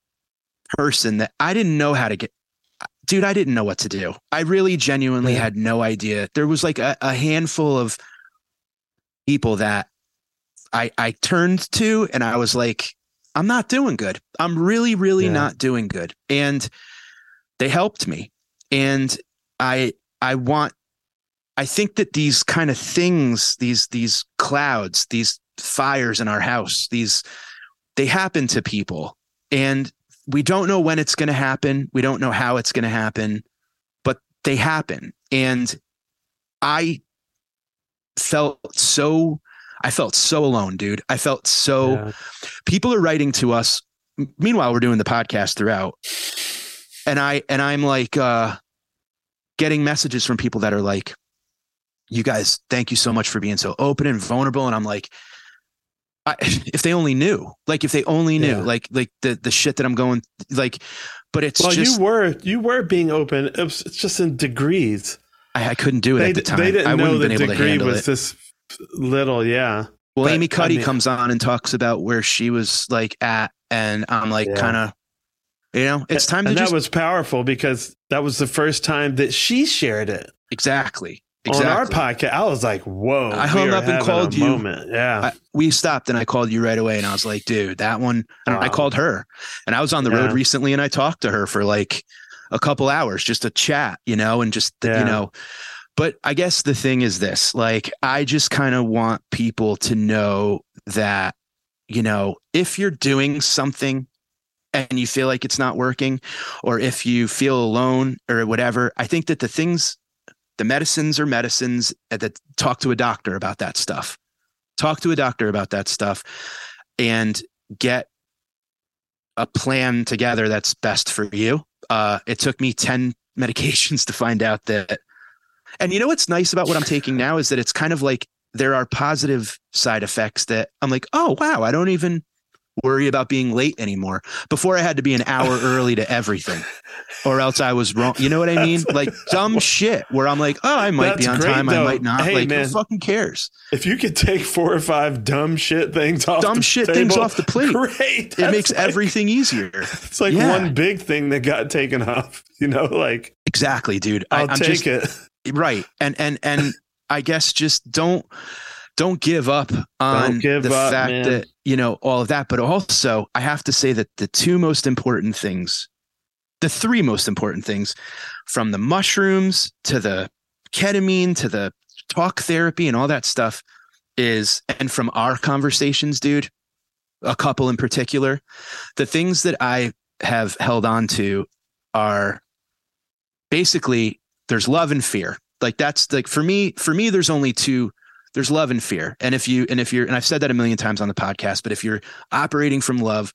person that i didn't know how to get dude i didn't know what to do i really genuinely Yeah. had no idea there was like a, a handful of people that i i turned to and i was like i'm not doing good. I'm really really Yeah. not doing good. And they helped me. And i i want i think that these kind of things these these clouds these fires in our house these they happen to people. And we don't know when it's going to happen. We don't know how it's going to happen but they happen. And i felt so i felt so alone dude i felt so Yeah. people are writing to us meanwhile we're doing the podcast throughout and i and i'm like uh getting messages from people that are like you guys thank you so much for being so open and vulnerable and i'm like I, if they only knew, like if they only knew, Yeah. like like the the shit that I'm going, like, but it's well, just you were you were being open. It was, it's just in degrees. I, I couldn't do it they, at the time. They didn't I know wouldn't the have been able to degree was it. this little. Yeah. Well, But, Amy I Cuddy mean- comes on and talks about where she was like at, and I'm like Yeah. kind of, you know, it's time to and just that was powerful because that was the first time that she shared it exactly on our podcast. I was like, "Whoa!" I hung up and called you. Moment. Yeah, I, we stopped and I called you right away, and I was like, dude, that one. And I called her, and I was on the road recently, and I talked to her for like a couple hours just a chat, you know, and just Yeah. you know. But I guess the thing is this: like, I just kind of want people to know that, you know, if you're doing something and you feel like it's not working, or if you feel alone or whatever, I think that the things, the medicines or medicines that talk to a doctor about that stuff. Talk to a doctor about that stuff and get a plan together that's best for you. Uh, it took me 10 medications to find out that. And you know what's nice about what I'm taking now is that it's kind of like there are positive side effects that I'm like, oh, wow, I don't even worry about being late anymore. Before I had to be an hour early to everything or else I was wrong. You know what I mean? Like dumb shit where I'm like, oh, I might be on great, time, I might not. Hey, like, man. who fucking cares? if you could take four or five dumb shit things off, Dumb the shit things off the plate. great. It makes like- everything easier. It's like Yeah. one big thing that got taken off. You know, like Exactly, dude. I'll I'm take just, it. Right. And and and I guess just don't don't give up on give the up, fact man. that you know all of that. But also, I have to say that the two most important things, the three most important things, from the mushrooms to the ketamine to the talk therapy and all that stuff, is and from our conversations, dude, a couple in particular, the things that I have held on to are basically there's love and fear. Like that's like for me, for me, there's only two. There's love and fear. And if you and if you're and I've said that a million times on the podcast, but if you're operating from love,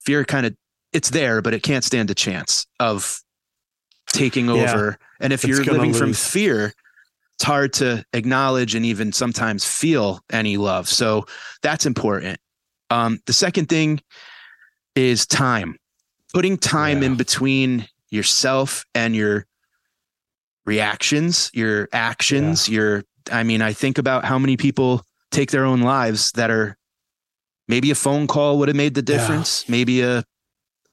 fear kind of it's there, but it can't stand a chance of taking Yeah. over. And if you're living from fear, it's hard to acknowledge and even sometimes feel any love. So that's important. Um, the second thing is time. Putting time in between yourself and your reactions, your actions, your I mean, I think about how many people take their own lives that are maybe a phone call would have made the difference, maybe a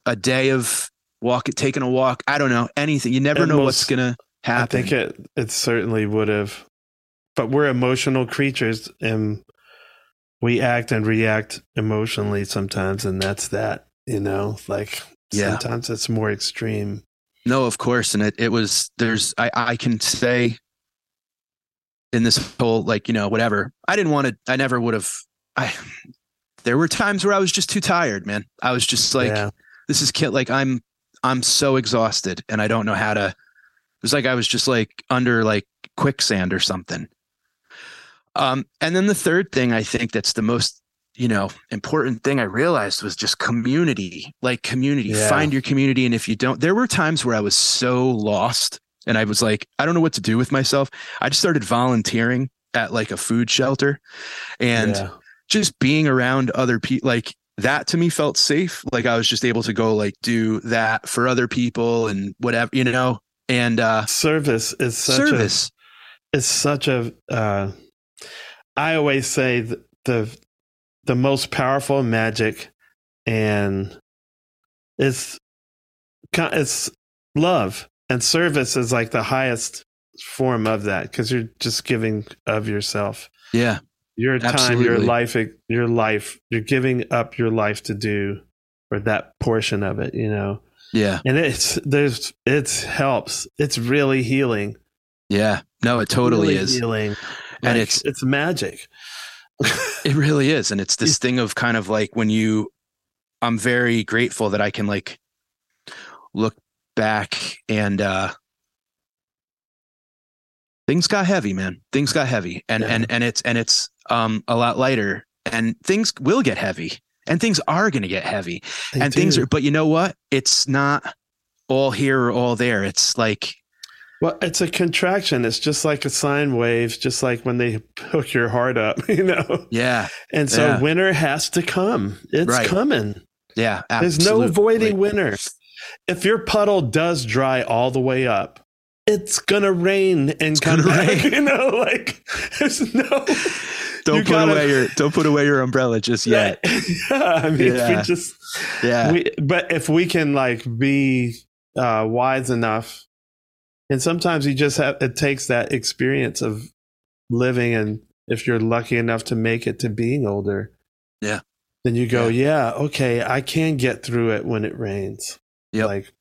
a day of walk taking a walk, I don't know, anything. You never At know most- what's going to happen. I think it it certainly would have, but we're emotional creatures and we act and react emotionally sometimes, and that's that. You know, like Yeah. sometimes it's more extreme. No, of course. And it, it was, there's, I, I can say in this whole, like, you know, whatever, I didn't want to, I never would have, I, there were times where I was just too tired, man. I was just like, Yeah. this is kid, like, I'm, I'm so exhausted and I don't know how to, it was like I was just like under like quicksand or something. Um, and then the third thing I think that's the most, you know, important thing I realized was just community, like community. Yeah. Find your community. And if you don't, there were times where I was so lost and I was like, I don't know what to do with myself. I just started volunteering at like a food shelter and Yeah. just being around other people, like that to me felt safe. Like I was just able to go like do that for other people and whatever, you know, and uh service is such service. a it's such a uh i always say th- the the most powerful magic and it's it's love and service is like the highest form of that because you're just giving of yourself Yeah. your time your life eh, your life you're giving up your life to do or that portion of it you know Yeah. and it's there's it's helps it's really healing Yeah. No, it totally really is. healing And Like, it's it's magic It really is. And it's this thing of kind of like when you, I'm very grateful that I can like look back and, uh, things got heavy, man. Things got heavy and, and, and it's, and it's, um, a lot lighter and things will get heavy and things are going to get heavy They and things are, but you know what? It's not all here or all there. It's like, Well, it's a contraction. It's just like a sine wave, just like when they hook your heart up, you know? Yeah. And so yeah. winter has to come. It's Right. coming. Yeah. There's no avoiding winter. If your puddle does dry all the way up, it's gonna rain and come gonna back. rain. You know, like there's no. Don't put gotta- away your don't put away your umbrella just yet. yeah, I mean, Yeah. we just Yeah. we, but if we can like be uh, wise enough, and sometimes you just have it takes that experience of living, and if you're lucky enough to make it to being older, Yeah. then you go, yeah, okay, I can get through it when it rains. Yeah. Like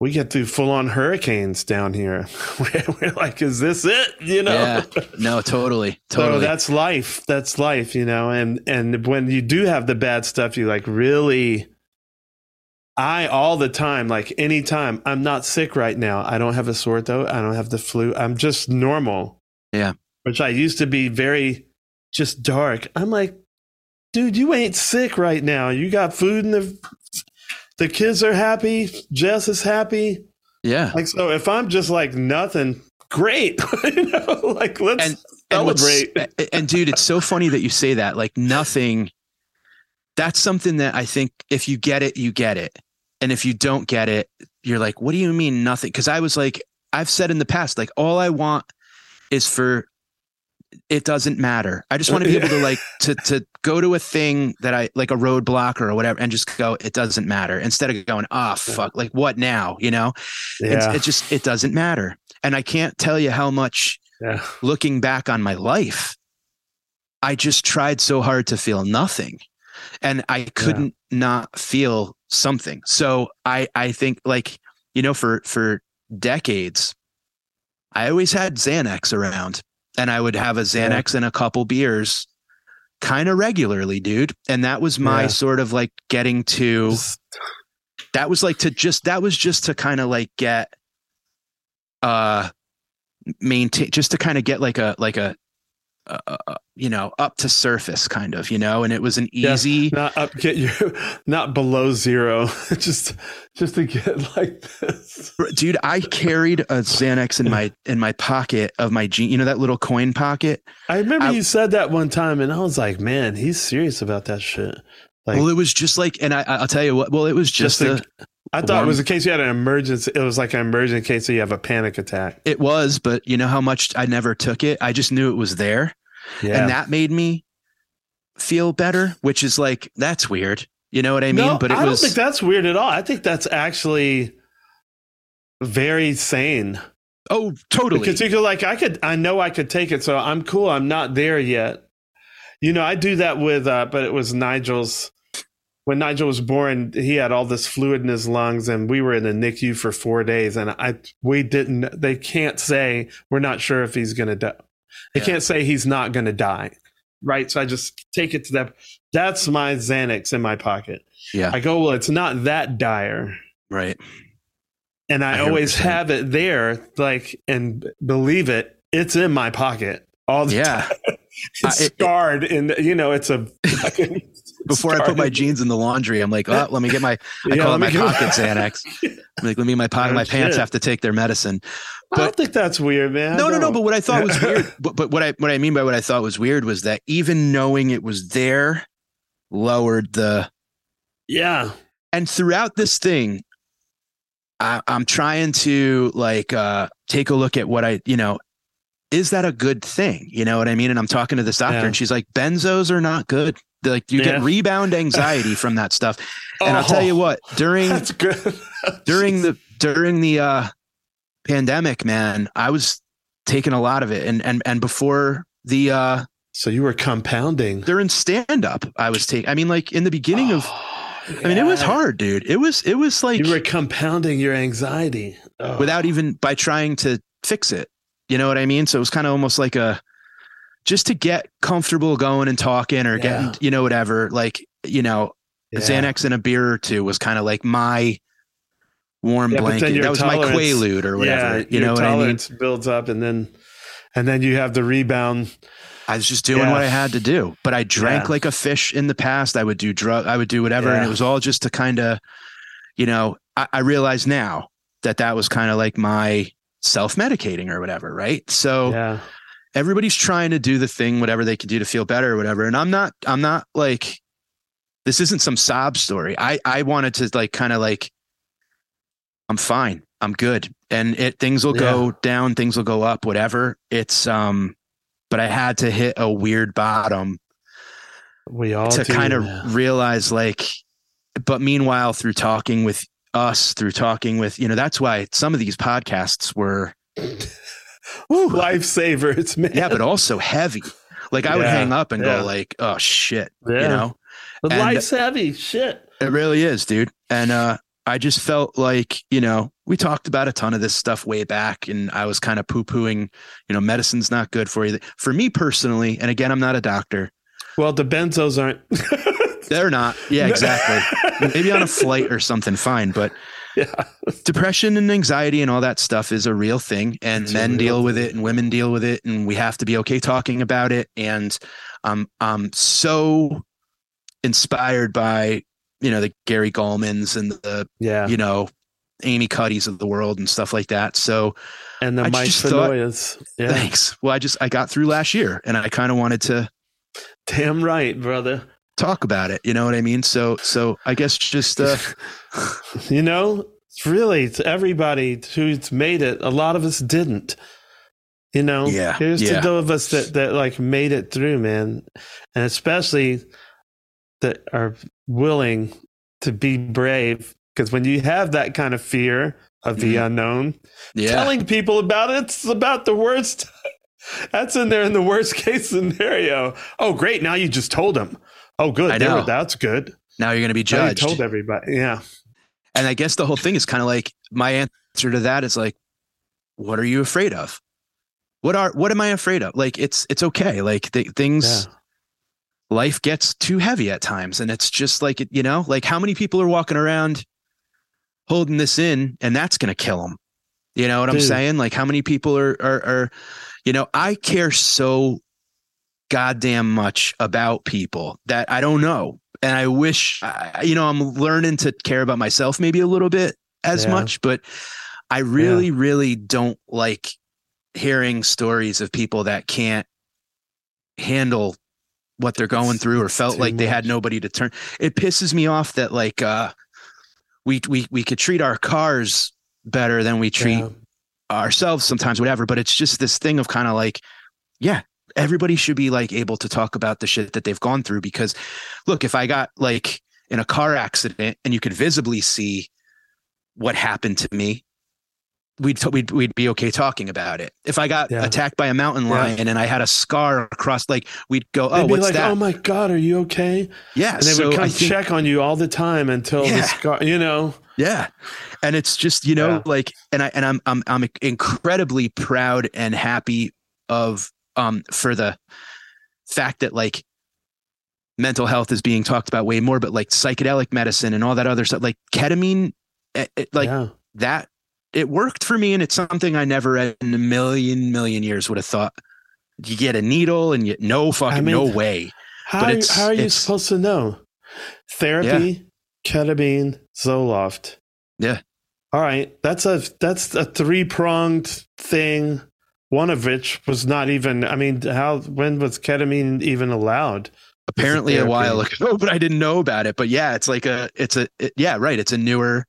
we get through full on hurricanes down here. we're, we're like, is this it? You know. Yeah. No, totally. Totally. So that's life. That's life, you know. And and when you do have the bad stuff, you like really. I all the time, like anytime, I'm not sick right now. I don't have a sore throat. I don't have the flu. I'm just normal. Yeah. Which I used to be very just dark. I'm like, dude, you ain't sick right now. You got food and the the kids are happy. Jess is happy. yeah. Like so, if I'm just like nothing, great. you know, like let's and celebrate. a- and dude, it's so funny that you say that. Like nothing. That's something that I think if you get it, you get it, and if you don't get it, you're like, what do you mean nothing? Because I was like, I've said in the past, like all I want is for it doesn't matter. I just want to be able to like to to go to a thing that I like a roadblock or whatever, and just go. It doesn't matter. Instead of going, ah, fuck, like what now? You know, It's- Yeah. it just it doesn't matter. And I can't tell you how much Yeah. looking back on my life, I just tried so hard to feel nothing. And I couldn't not feel something. So I I think like, you know, for for decades, I always had Xanax around. And I would have a Xanax and a couple beers kind of regularly, dude. And that was my Yeah. sort of like getting to that was like to just that was just to kind of like get uh maintain just to kind of get like a like a uh, uh, you know up to surface kind of you know and it was an Yeah, easy not up get you not below zero just just to get like this. Dude i carried a xanax in my in my pocket of my jean you know that little coin pocket? I remember I- you said that one time and i was like man he's serious about that shit. Like well it was just like and i i'll tell you what well it was just, Just a, i thought it was in case you had an emergency it was like an emergency case so you have a panic attack it was but you know how much i never took it i just knew it was there yeah and that made me feel better which is like that's weird you know what i mean no, but it I was don't think that's weird at all. I think that's actually very sane. oh totally Because you could like I could I know I could take it, so I'm cool. I'm not there yet. You know, I do that with uh but it was Nigel's when Nigel was born, he had all this fluid in his lungs and we were in the NICU for four days and I we didn't they can't say we're not sure if he's gonna die. They Yeah. can't say he's not gonna die. Right. So I just take it to that. That's my Xanax in my pocket. yeah I go, well, it's not that dire. right And I, I always have it there, like, and believe it, it's in my pocket all the yeah time. It's Uh, it- it- scarred, and you know, it's a before I put my jeans in the laundry, I'm like, oh, let me get my, I Yeah, call it my pocket Xanax. I'm like, let me, my pocket, Oh, my pants have to take their medicine. I don't think that's weird, man. No, no, no. But what I thought was weird, but, but what I, what I mean by what I thought was weird was that even knowing it was there lowered the, yeah, and throughout this thing, I, I'm trying to like, uh, take a look at what I, you know, is that a good thing? You know what I mean? And I'm talking to this doctor Yeah. and she's like, benzos are not good. They're like you Yeah. get rebound anxiety from that stuff. And I'll tell you Oh, what, during that's good. during the during the uh pandemic, man, I was taking a lot of it. And and and before the uh so you were compounding. during stand up, I was taking I mean, like in the beginning of I mean, it was hard, dude. It was it was like You were compounding your anxiety Oh. without even by trying to fix it. You know what I mean? So it was kind of almost like a just to get comfortable going and talking or Yeah. getting, you know, whatever. Like, you know, Yeah. Xanax and a beer or two was kind of like my warm Yeah, blanket. That was my quaalude or whatever. Yeah, you know what I mean? builds up, and then and then you have the rebound. I was just doing what I had to do. But I drank like a fish in the past. I would do drug, I would do whatever. And it was all just to kind of, you know, I, I realize now that that was kind of like my self-medicating or whatever right so yeah everybody's trying to do the thing whatever they can do to feel better or whatever. And i'm not i'm not like this isn't some sob story. I i wanted to like kind of like i'm fine. I'm good. And it things will go down things will go up whatever. It's um but i had to hit a weird bottom we all to kind of realize like but meanwhile through talking with us through talking with you know that's why some of these podcasts were lifesavers man. Yeah but also heavy. Like i would hang up and yeah. go like oh shit you know? The And- life's heavy shit. It really is dude. And uh i just felt like you know we talked about a ton of this stuff way back and i was kind of poo-pooing you know medicine's not good for you for me personally and again i'm not a doctor. Well the benzos aren't. They're not. Yeah exactly. Maybe on a flight or something fine but depression and anxiety and all that stuff is a real thing and It's men deal with it and women deal with it and we have to be okay talking about it and um, i'm so inspired by you know the gary Gulmans and the yeah you know amy cuddies of the world and stuff like that so and the I Mike Finoias. Yeah. thanks well i just i got through last year and i kind of wanted to Damn right, brother. Talk about it you know what i mean so so i guess just uh You know, it's really to everybody who's made it. A lot of us didn't. You know, Yeah, Here's yeah. to those of us that that like made it through, man, and especially that are willing to be brave. Because when you have that kind of fear of the Mhm. unknown, Yeah. telling people about it, it's about the worst. That's in there in the worst case scenario. Oh, great! Now you just told them. Oh, good. I were- know. that's good. now you're going to be judged told everybody. Yeah. And I guess the whole thing is kind of like my answer to that is like, what are you afraid of? What are what am I afraid of? Like it's it's okay. Like th- things, life gets too heavy at times, and it's just like you know, like how many people are walking around holding this in, and that's gonna kill them. You know what I'm saying? Like how many people are are are, you know, I care so goddamn much about people that I don't know. And I wish, you know, I'm learning to care about myself maybe a little bit as Yeah. much, but I really, really don't like hearing stories of people that can't handle what they're going through or felt like they had nobody to turn. It pisses me off that like, uh, we, we, we could treat our cars better than we treat Yeah. Ourselves sometimes, whatever. But it's just this thing of kind of like, yeah, everybody should be like able to talk about the shit that they've gone through. Because look, if I got like in a car accident and you could visibly see what happened to me, we'd we'd we'd be okay talking about it. If I got Yeah. attacked by a mountain Yeah. lion and I had a scar across, like we'd go, oh, what's like, that? "Oh my god, are you okay?" yeah, And they so would come think- check on you all the time until Yeah. the scar. You know, Yeah. And it's just, you know, Yeah. like and I and I'm I'm I'm incredibly proud and happy of um for the fact that like mental health is being talked about way more, but like psychedelic medicine and all that other stuff, like ketamine, it, it- like Yeah. that, it worked for me. And it's something I never in a million, million years would have thought. You get a needle and you no fucking mean, no way. how But are, it's- how are you supposed to know? Therapy, ketamine, Zoloft. Yeah. All right, that's a that's a three pronged thing. One of which was not even. I mean, how when was ketamine even allowed? apparently a while ago, but I didn't know about it. But yeah, it's like a, it's a, it- yeah, right. It's a newer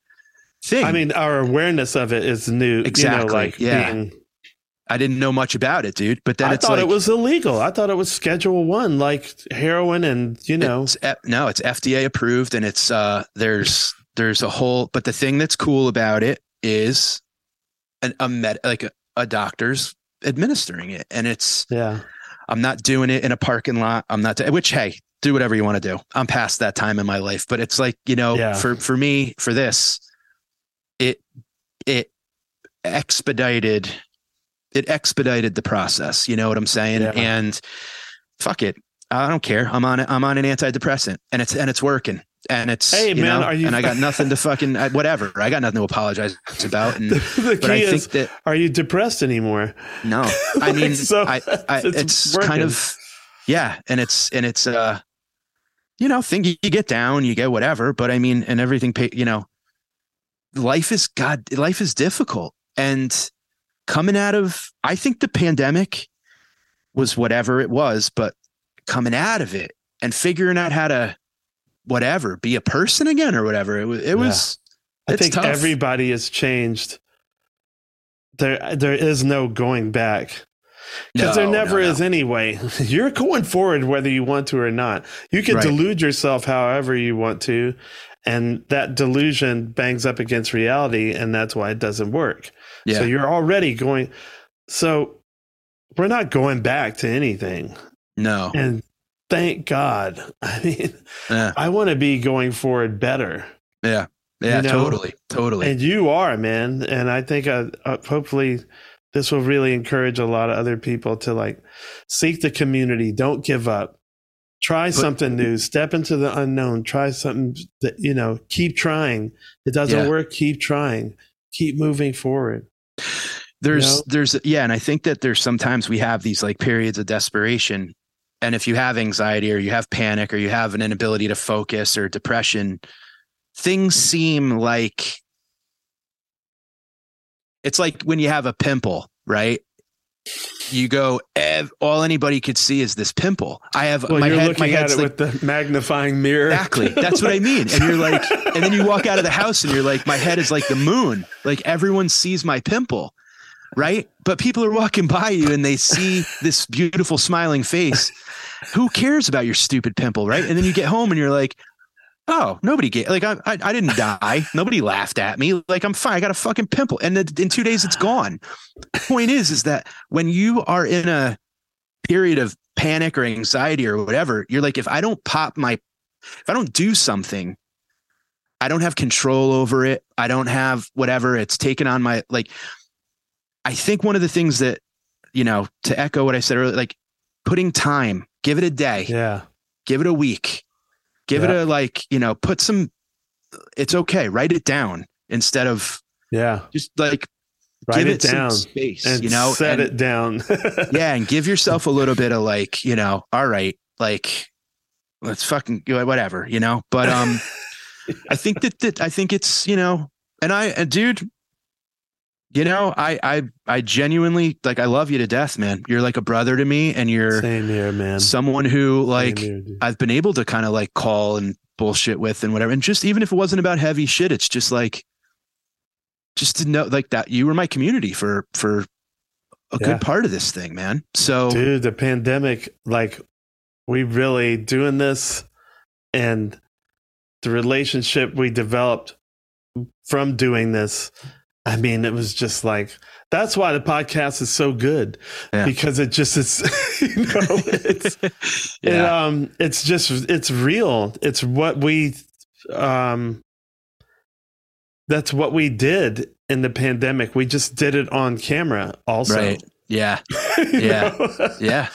thing. I mean, our awareness of it is new. Exactly, You know, like yeah. being I didn't know much about it, dude. But then I thought like, it was illegal. I thought it was Schedule One, like heroin, and you know, it's, no, it's FDA approved, and it's uh, there's there's a whole. But the thing that's cool about it is, an, a med like a, a doctor's administering it, and it's yeah, I'm not doing it in a parking lot. I'm not. Which hey, do whatever you want to do. I'm past that time in my life, but it's like you know, Yeah. for for me, for this, it it expedited it expedited the process. You know what I'm saying? Yeah. And fuck it, I don't care. I'm on it. I'm on an antidepressant, and it's and it's working. And it's Hey, man, know, are you- and I got nothing to fucking I- whatever. I got nothing to apologize about. And the but I think is, that are you depressed anymore? no, I mean, So, I, I, it's it's, kind of, yeah, and it's and it's uh, you know, thing you, you get down, you get whatever, but I mean, and everything, you know, life is God, life is difficult. And coming out of, I think the pandemic was whatever it was, but coming out of it and figuring out how to whatever be a person again or whatever it was it was I think tough. everybody has changed. There, there is no going back because there No, never no, is anyway. You're going forward whether you want to or not. You can Right. delude yourself however you want to, and that delusion bangs up against reality, and that's why it doesn't work. Yeah. So you're already going. So we're not going back to anything, no and thank God. I mean, yeah I want to be going forward better. yeah yeah You know? totally totally And you are, man. And I think uh, uh, hopefully this will really encourage a lot of other people to like seek the community. Don't give up. Try something new. Step into the unknown. Try something that, you know, keep trying. It doesn't Yeah. work. Keep trying. Keep moving forward. there's You know? there's yeah and i think that there's sometimes we have these like periods of desperation and if you have anxiety or you have panic or you have an inability to focus or depression things seem like it's like when you have a pimple right you go ev- all anybody could see is this pimple i have Well, my you're head looking my at it like with the magnifying mirror. Exactly. That's what I mean. And you're like, and then you walk out of the house and you're like, my head is like the moon. Like everyone sees my pimple, right? But people are walking by you and they see this beautiful smiling face. Who cares about your stupid pimple, right? And then you get home and you're like, oh, nobody get like I, I I didn't die. Nobody laughed at me. Like I'm fine. I got a fucking pimple, and then in two days it's gone. Point is, is that when you are in a period of panic or anxiety or whatever, you're like, if I don't pop my, if I don't do something, I don't have control over it. I don't have whatever. It's taken on my, like, I think one of the things that, you know, to echo what I said earlier, like putting time, give it a day. Yeah. Give it a week. Give it a, like, you know, put some, it's okay. Write it down instead of Yeah. just like, Write give it some down space, and you know, set and- it down. yeah, and give yourself a little bit of like, you know, all right, like let's fucking whatever, you know. But um I think that that I think it's, you know, and I and dude, you know, I I I genuinely like I love you to death, man. You're like a brother to me and you're Same here, man. someone who like here. I've been able to kind of like call and bullshit with and whatever. And just even if it wasn't about heavy shit, it's just like just to know like that you were my community for for a Yeah. good part of this thing, man. So dude the pandemic like we really doing this and the relationship we developed from doing this i mean it was just like that's why the podcast is so good Yeah. because it just is you know it's it, um it's just it's real it's what we um that's what we did in the pandemic we just did it on camera also Right. Yeah. Yeah. Yeah.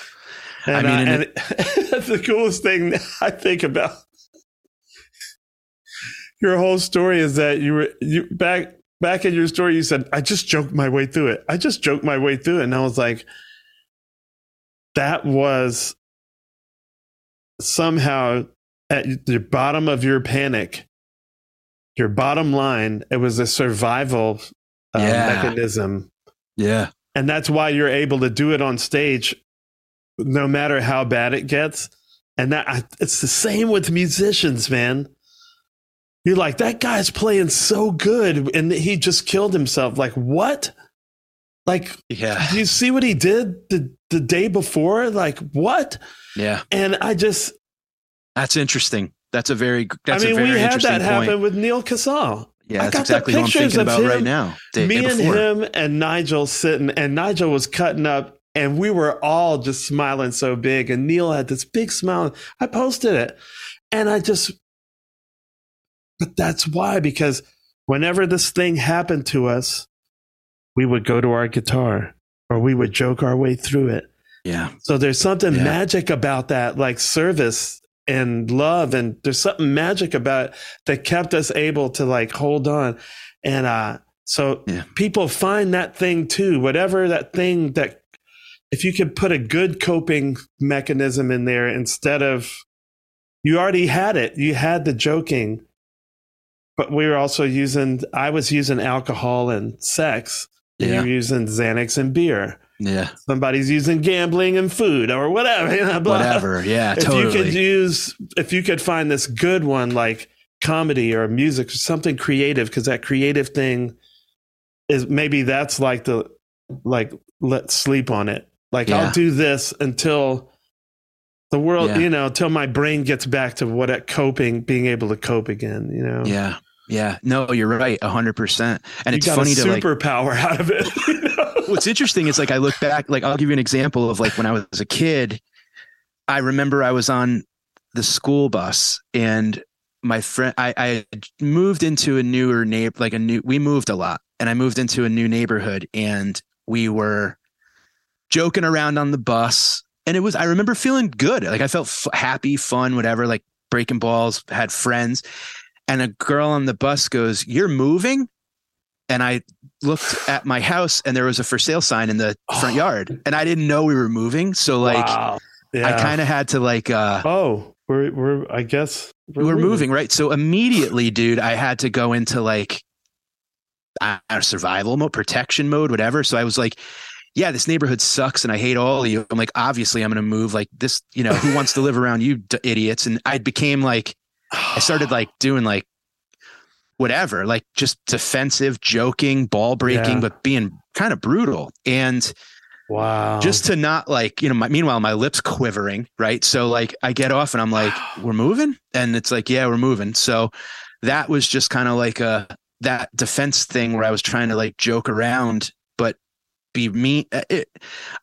And, I mean, uh, and and that's the coolest thing I think about your whole story is that you were you back back in your story. You said, "I just joked my way through it. I just joked my way through it," and I was like, that was somehow at the bottom of your panic, your bottom line. It was a survival uh, Yeah. mechanism. Yeah. And that's why you're able to do it on stage no matter how bad it gets. And that I- it's the same with musicians, man. You're like, that guy's playing so good and he just killed himself. Like, what? Like, yeah. You see what he did the, the day before? Like, what? Yeah. And I just, That's interesting. That's a very that's I mean, a very we had that point. happen with Neal Casal. Yeah, I got exactly the what I'm pictures thinking of about right now, day- Me and him and Nigel sitting, and Nigel was cutting up, and we were all just smiling so big. And Neil had this big smile. I posted it, and I just, but that's why because whenever this thing happened to us, we would go to our guitar or we would joke our way through it. Yeah. So there's something Yeah. magic about that, like service and love, and there's something magic about it that kept us able to like hold on. And uh so people find that thing too, whatever that thing that if you could put a good coping mechanism in there instead of you already had it, you had the joking, but we were also using. I was using alcohol and sex. And Yeah. You're using Xanax and beer. Yeah. Somebody's using gambling and food or whatever. you know. Whatever. Yeah, If you could use, if you could find this good one like comedy or music or something creative, because that creative thing is maybe that's like the like let's sleep on it. Like Yeah. I'll do this until the world, Yeah. you know, until my brain gets back to what at coping, being able to cope again. You know. Yeah. Yeah. No, you're right. a hundred percent. And You it's funny to like, superpower out of it. what's interesting is like, I look back, like, I'll give you an example of like when I was a kid, I remember I was on the school bus and my friend, I, I moved into a newer neighbor, like a new, we moved a lot and I moved into a new neighborhood and we were joking around on the bus and it was, I remember feeling good. Like I felt f- happy, fun, whatever, like breaking balls, had friends. And a girl on the bus goes, You're moving? And I looked at my house and there was a for sale sign in the front yard. And I didn't know we were moving. So like Wow. I kind of had to like uh oh, we're we're I guess we're, moving, right? So immediately, dude, I had to go into like uh, survival mode, protection mode, whatever. So I was like, yeah, this neighborhood sucks and I hate all of you. I'm like, obviously, I'm going to move like this, you know, who wants to live around you d- idiots? And I became like, I started like doing like whatever, like just defensive, joking, ball breaking, Yeah. but being kind of brutal. And wow, just to not like, you know, my, meanwhile, my lips quivering, right? So like I get off and I'm like, we're moving. And it's like, yeah, we're moving. So that was just kind of like a, that defense thing where I was trying to like joke around, but be me. uh, It,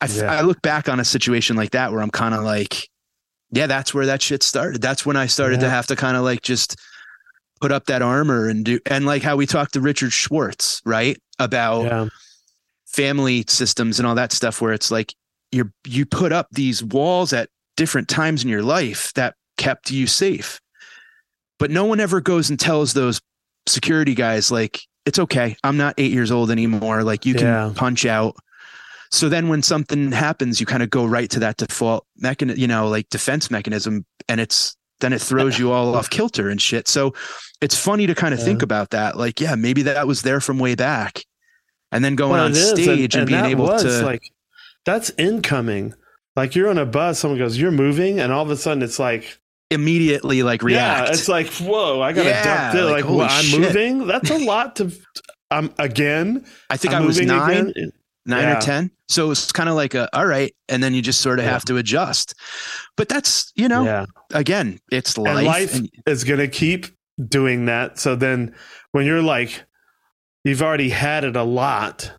I, Yeah. I look back on a situation like that where I'm kind of like, yeah, that's where that shit started. That's when I started to have to kind of like just put up that armor and do, and like how we talked to Richard Schwartz, right? About Yeah. family systems and all that stuff where it's like you're you put up these walls at different times in your life that kept you safe but no one ever goes and tells those security guys like it's okay i'm not eight years old anymore like you can Yeah. punch out so then when something happens you kind of go right to that default mechanism you know like defense mechanism and it's then it throws you all off kilter and shit so it's funny to kind of think uh-huh. about that like yeah maybe that was there from way back and then going Well, on it is, stage and, being able to like that's incoming. Like you're on a bus, someone goes, "You're moving," and all of a sudden it's like immediately like react. Yeah, it's like whoa, I gotta Yeah, duck this. like, Like, well, I'm shit. moving. That's a lot to. I'm again. I think I'm I was nine, again. Nine Yeah. or ten. So it's kind of like a all right, and then you just sort of Yeah. have to adjust. But that's you know, Yeah. again, it's life. and life and- is going to keep doing that. So then when you're like, you've already had it a lot,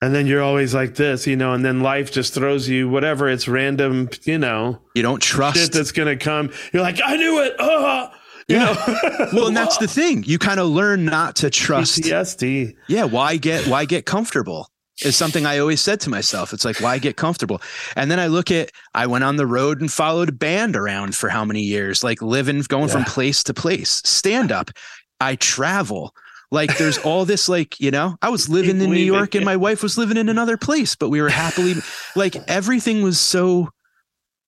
and then you're always like this, you know, and then life just throws you whatever it's random, you know, you don't trust shit that's going to come. You're like, I knew it. Oh, you know, well, and that's the thing. You kind of learn not to trust. PTSD. Yeah, why get why get comfortable? Is something I always said to myself. It's like why get comfortable? And then I look at I went on the road and followed a band around for how many years? Like living going from place to place. Stand up. I travel. Like there's all this like, you know, I was living in New York and my wife was living in another place, but we were happily like everything was so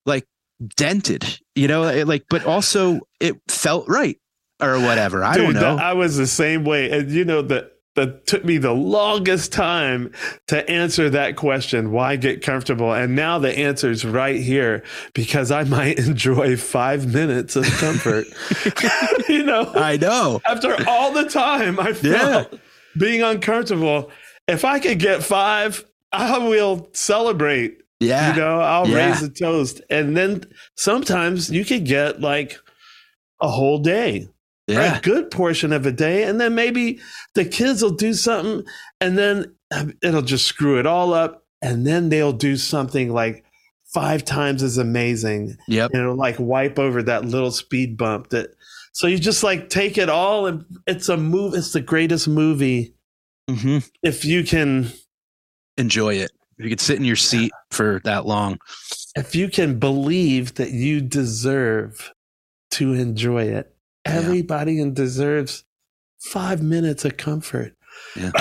like dented, you know, it, like but also it felt right or whatever. I don't know. that- I was the same way. And you know that that took me the longest time to answer that question, why get comfortable? And now the answer is right here because I might enjoy five minutes of comfort. you know, I know. after all the time I felt being uncomfortable, if I could get five, I will celebrate. Yeah. You know, I'll Yeah. raise a toast. And then sometimes you could get like a whole day Yeah. a good portion of a day and then maybe the kids will do something and then um, it'll just screw it all up and then they'll do something like five times as amazing Yep. and it'll like wipe over that little speed bump that so you just like take it all and it's a move it's the greatest movie hmm if you can Enjoy it. You could sit in your seat for that long. if you can believe that you deserve to enjoy it everybody deserves five minutes of comfort Yeah.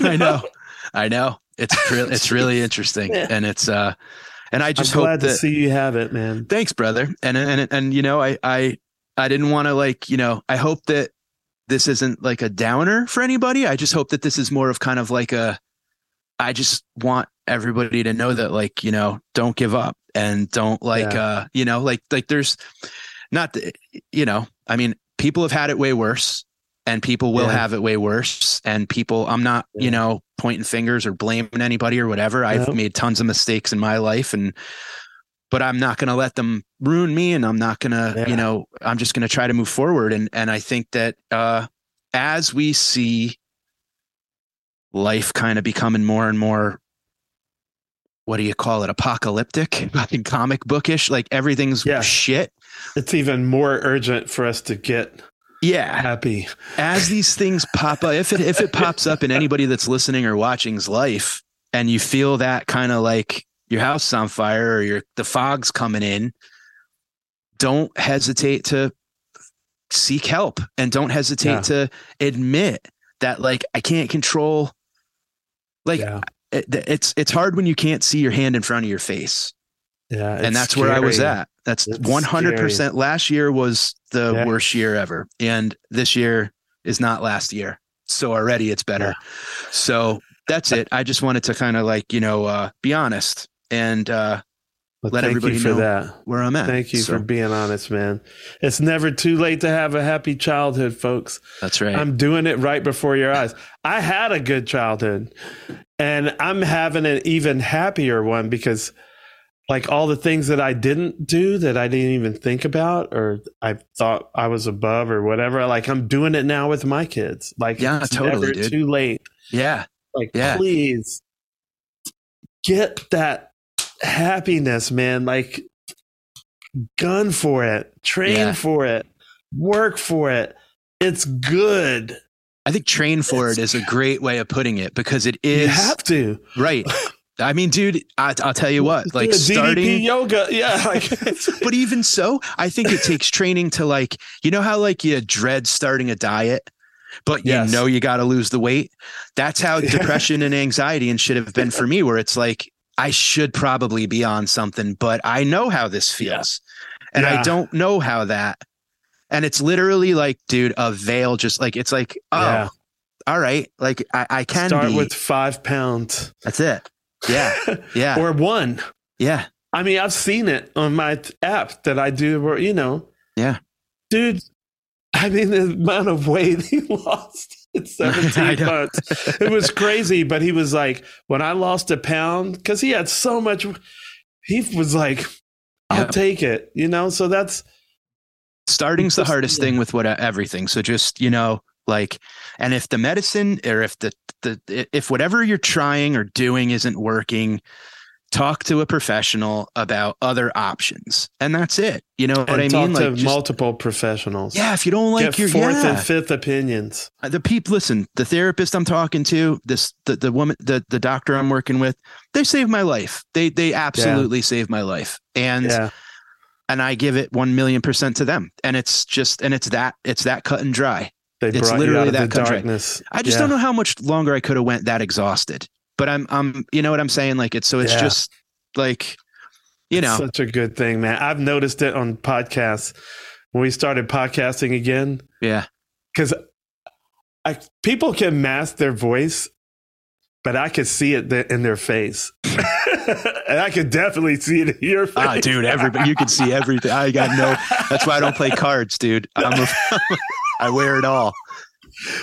I know. I know. It's really it's really interesting. Yeah. And it's uh and I just i'm hope glad to see you have it man thanks, brother. And and and you know, I I I didn't want to like, you know, I hope that this isn't like a downer for anybody. I just hope that this is more of kind of like a I just want everybody to know that like, you know, don't give up and don't like Yeah. uh, you know, like like there's not the, you know, I mean, people have had it way worse and people will Yeah. have it way worse and people I'm not, you know, pointing fingers or blaming anybody or whatever. I've made tons of mistakes in my life and but I'm not going to let them ruin me and I'm not going to, Yeah. you know, I'm just going to try to move forward and and I think that uh as we see life kind of becoming more and more what do you call it apocalyptic comic bookish like everything's shit It's even more urgent for us to get yeah happy. as these things pop up if it if it pops up in anybody that's listening or watching's life and you feel that kind of like your house is on fire or your the fog's coming in don't hesitate to seek help and don't hesitate Yeah. to admit that like i can't control like it, it's it's hard when you can't see your hand in front of your face Yeah. and that's where I was at. That's one hundred percent. Last year was the Yeah. worst year ever, and this year is not last year. So already it's better. So that's it. I just wanted to kind of like you know uh, be honest and uh, Well, let thank everybody you for know that. where I'm at. Thank you So for being honest, man. It's never too late to have a happy childhood, folks. That's right. I'm doing it right before your eyes. I had a good childhood, and I'm having an even happier one because, like, all the things that I didn't do that I didn't even think about or I thought I was above or whatever, like, I'm doing it now with my kids. Like, Yeah, it's totally, never dude. too late. yeah, Like, Yeah. please get that happiness, man. Like, gun for it, train Yeah. for it, work for it. It's good. I think train for it is a great way of putting it because it is You have to. right. I mean, dude, I, I'll tell you what, like Yeah, starting DDP yoga. Yeah. Like, but even so, I think it takes training to like, you know how like you dread starting a diet, but you know you got to lose the weight. That's how depression and anxiety and shit have been for me, where it's like I should probably be on something, but I know how this feels, and I don't know how that. And it's literally like, dude, a veil. Just like it's like, oh, Yeah. all right, like I, I can start be. with five pounds. That's it. Yeah, yeah, or one. yeah, I mean, I've seen it on my app that I do where, you know, yeah. dude, I mean, the amount of weight he lost in I 17 know. months. It was crazy. But he was like, when I lost a pound, because he had so much, he was like, I'll Yeah. take it, you know? So that's, starting's the hardest thing with what everything so just you know like and if the medicine or if the the if whatever you're trying or doing isn't working talk to a professional about other options and that's it you know what and i talk mean to like just- multiple professionals. yeah if you don't like Get your fourth yeah. and fifth opinions. Uh, the people listen the therapist i'm talking to this the, the woman the, the doctor i'm working with they saved my life they they absolutely saved my life and Yeah. and i give it 1 million percent to them and it's just and it's that it's that cut and dry They it's literally that the cut and dry. darkness. i just Yeah. don't know how much longer i could have went that exhausted but i'm i'm you know what i'm saying like it's so it's Yeah. just like you know Such a good thing, man. I've noticed it on podcasts when we started podcasting again. yeah Because I people can mask their voice, but I could see it in their face. and I could definitely see it in your face. ah dude everybody you can see everything i got no that's why i don't play cards dude i'm a, i wear it all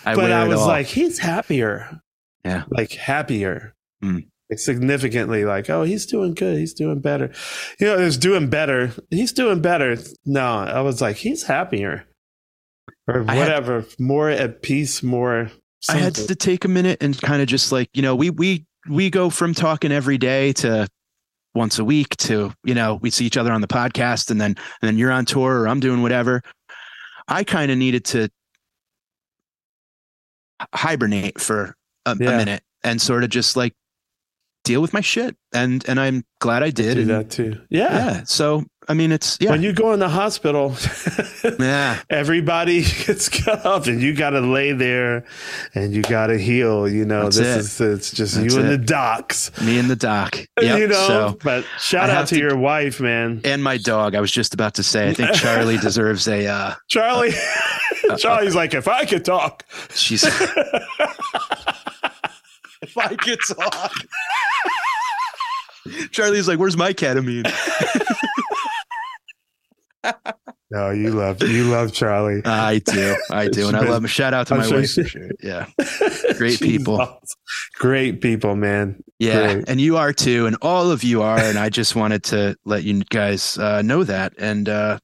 i but I was all. like, he's happier. Yeah. Like happier. Mm. Like significantly like, oh, he's doing good. He's doing better. You know, there's doing better. He's doing better. No, I was like, he's happier. Or I had- whatever. more at peace, more I had to take a minute and kind of just like, you know, we we we go from talking every day to once a week to, you know, we see each other on the podcast and then and then you're on tour or I'm doing whatever. I kind of needed to hibernate for a, a minute and sort of just like deal with my shit. And and I'm glad I did. do and- that too. Yeah. yeah. So I mean it's yeah. When you go in the hospital, yeah. everybody gets cut off and you got to lay there and you got to heal. You know, That's this it. is it's just That's you and the docs. Me and the doc. Yep. you know, so but shout out to, to- your wife, man. and my dog. I was just about to say, I think Charlie deserves a uh Charlie, Charlie's like, if I could talk. She's. if I could talk. Charlie's like, where's my ketamine? no, you love you love Charlie. I do, I do, and I love him. Shout out to I'm my sure wife. for sure. Yeah, great She people. Great people, man. Yeah, Great. and you are too, and all of you are. And I just wanted to let you guys uh, know that. And uh,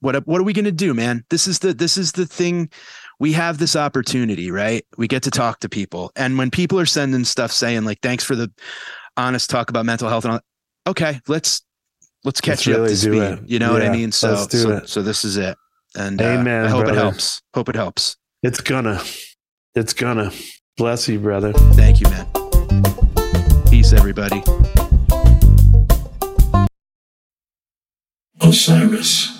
what what are we going to do, man? This is the this is the thing. We have this opportunity, right? We get to talk to people, and when people are sending stuff saying like, "Thanks for the honest talk about mental health," and all, okay, let's let's catch Let's you up really to do speed. it. You know what I mean? So let's do so, it. so this is it. And uh, I hope it helps. Hope it helps. It's gonna. It's gonna. Bless you, brother. Thank you, man. Peace, everybody. Osiris.